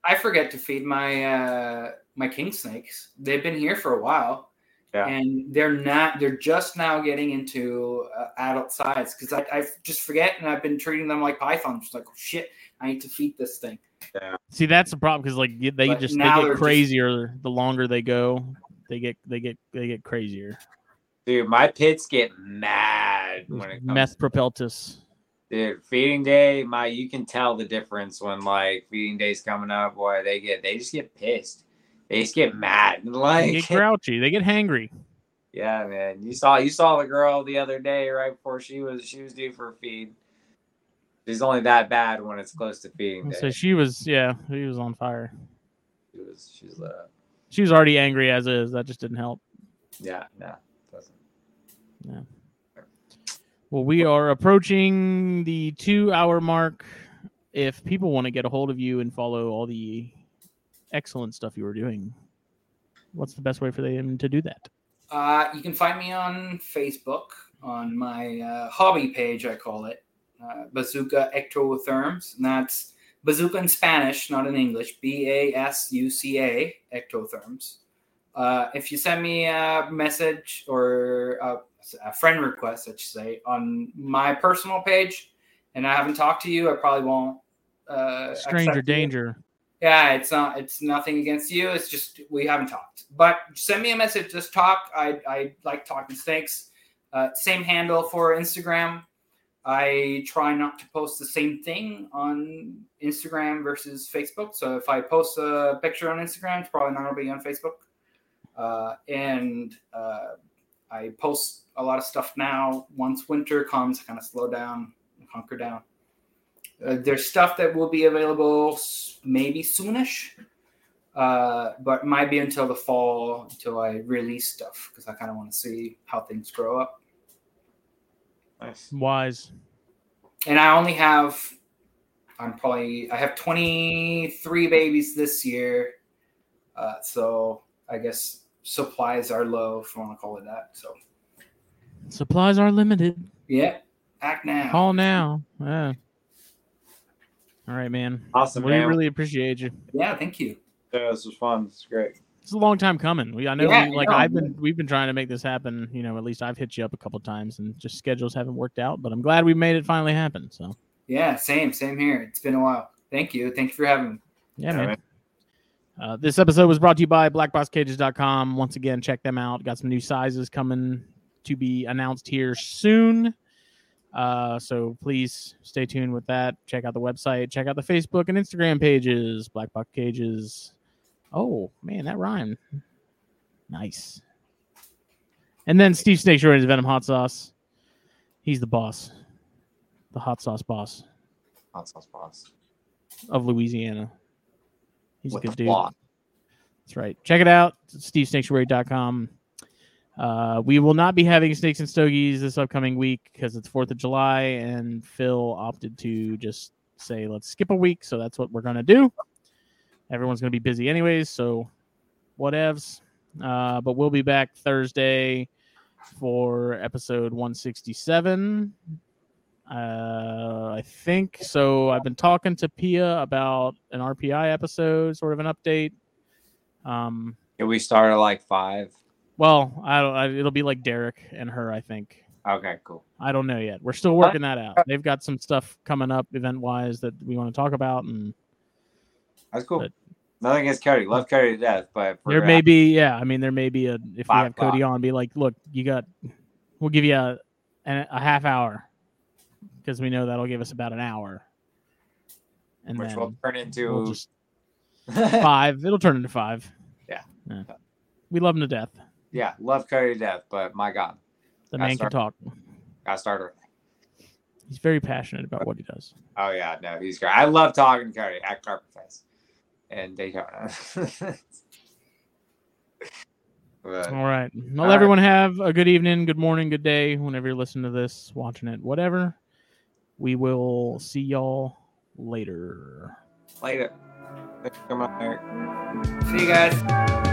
I forget to feed my uh, my king snakes. They've been here for a while, Yeah. and they're not. They're just now getting into uh, adult size because I, I just forget, and I've been treating them like pythons. It's like, oh, shit, I need to feed this thing. Yeah. see that's the problem because like they But just they get they're just- crazier the longer they go. They get they get they get crazier. Dude, my pits get mad when it comes Meth propeltus. Dude, feeding day, my you can tell the difference when like feeding day's coming up. Boy, they get they just get pissed. They just get mad. They Like get grouchy. They get hangry. yeah, man. You saw you saw the girl the other day right before she was she was due for a feed. She's only that bad when it's close to feeding day. So she was yeah, she was on fire. She was she's lit up. She was already angry as is. That just didn't help. Yeah, no, doesn't. Well, we are approaching the two hour mark. If people want to get a hold of you and follow all the excellent stuff you were doing, what's the best way for them to do that? Uh, you can find me on Facebook on my uh, hobby page, I call it uh, Basuca Ectotherms. And that's bazooka in Spanish, not in English. B A S U C A Ectotherms. Uh, if you send me a message or a, a friend request, I should say, on my personal page, and I haven't talked to you, I probably won't. Uh, Stranger accept you. danger. Yeah, it's not. It's nothing against you. It's just we haven't talked. But send me a message. Just talk. I I like talking snakes. Uh, same handle for Instagram. I try not to post the same thing on Instagram versus Facebook. So if I post a picture on Instagram, it's probably not gonna be on Facebook. Uh, and uh, I post a lot of stuff now. Once winter comes, I kind of slow down, hunker down. Uh, there's stuff that will be available maybe soonish, uh, but might be until the fall until I release stuff because I kind of want to see how things grow up. Nice. Wise. And I only have, I'm probably, I have 23 babies this year. Uh, so I guess supplies are low, if you want to call it that. So Supplies are limited. yeah, act now. Call now. Yeah. All right, man. Awesome, We man. really appreciate you. Yeah, thank you. Yeah, this was fun. It's great. It's a long time coming. We I know Yeah, we, like I know. I've been we've been trying to make this happen. You know, at least I've hit you up a couple times, and just schedules haven't worked out. But I'm glad we made it finally happen. So Yeah, same, same here. It's been a while. Thank you. Thank you for having me. yeah, Yeah, man. man. Uh, this episode was brought to you by blackboxcages.com. Once again, check them out. Got some new sizes coming to be announced here soon. Uh, so please stay tuned with that. Check out the website. Check out the Facebook and Instagram pages. Black Box Cages. Oh man, that rhymed. Nice. And then Steve Snaketuary's Venom Hot Sauce. He's the boss, the hot sauce boss Hot sauce boss. of Louisiana. He's With a good dude. block. That's right. Check it out. SteveSnaketuary.com. Uh, we will not be having Snakes and Stogies this upcoming week because it's 4th of July, and Phil opted to just say, let's skip a week. So that's what we're going to do. Everyone's going to be busy anyways. So whatevs. Uh, but we'll be back Thursday for episode 167. Uh, I think so. I've been talking to Pia about an RPI episode, sort of an update. Um, Can we start at like five? Well, I don't. I, it'll be like Derek and her. I think. Okay, cool. I don't know yet. We're still working that out. They've got some stuff coming up event wise that we want to talk about, and That's cool. But- Nothing against Cody. Love Cody to death, but if there may have- be. Yeah, I mean, there may be a if we have Cody on, be like, look, you got. We'll give you a a, a half hour because we know that'll give us about an hour, and which then will turn into we'll just five. It'll turn into five. Yeah. We love him to death. Yeah, love Cody to death, but my God, The man start- can talk. gotta start early. He's very passionate about what he does. Oh yeah, no, he's great. I love talking to Cody at Carpet Fest and Daytona. but, All right. Well, All right. everyone have a good evening, good morning, good day, whenever you're listening to this, watching it, whatever. We will see y'all later. later. Coming out, Erick. See you guys.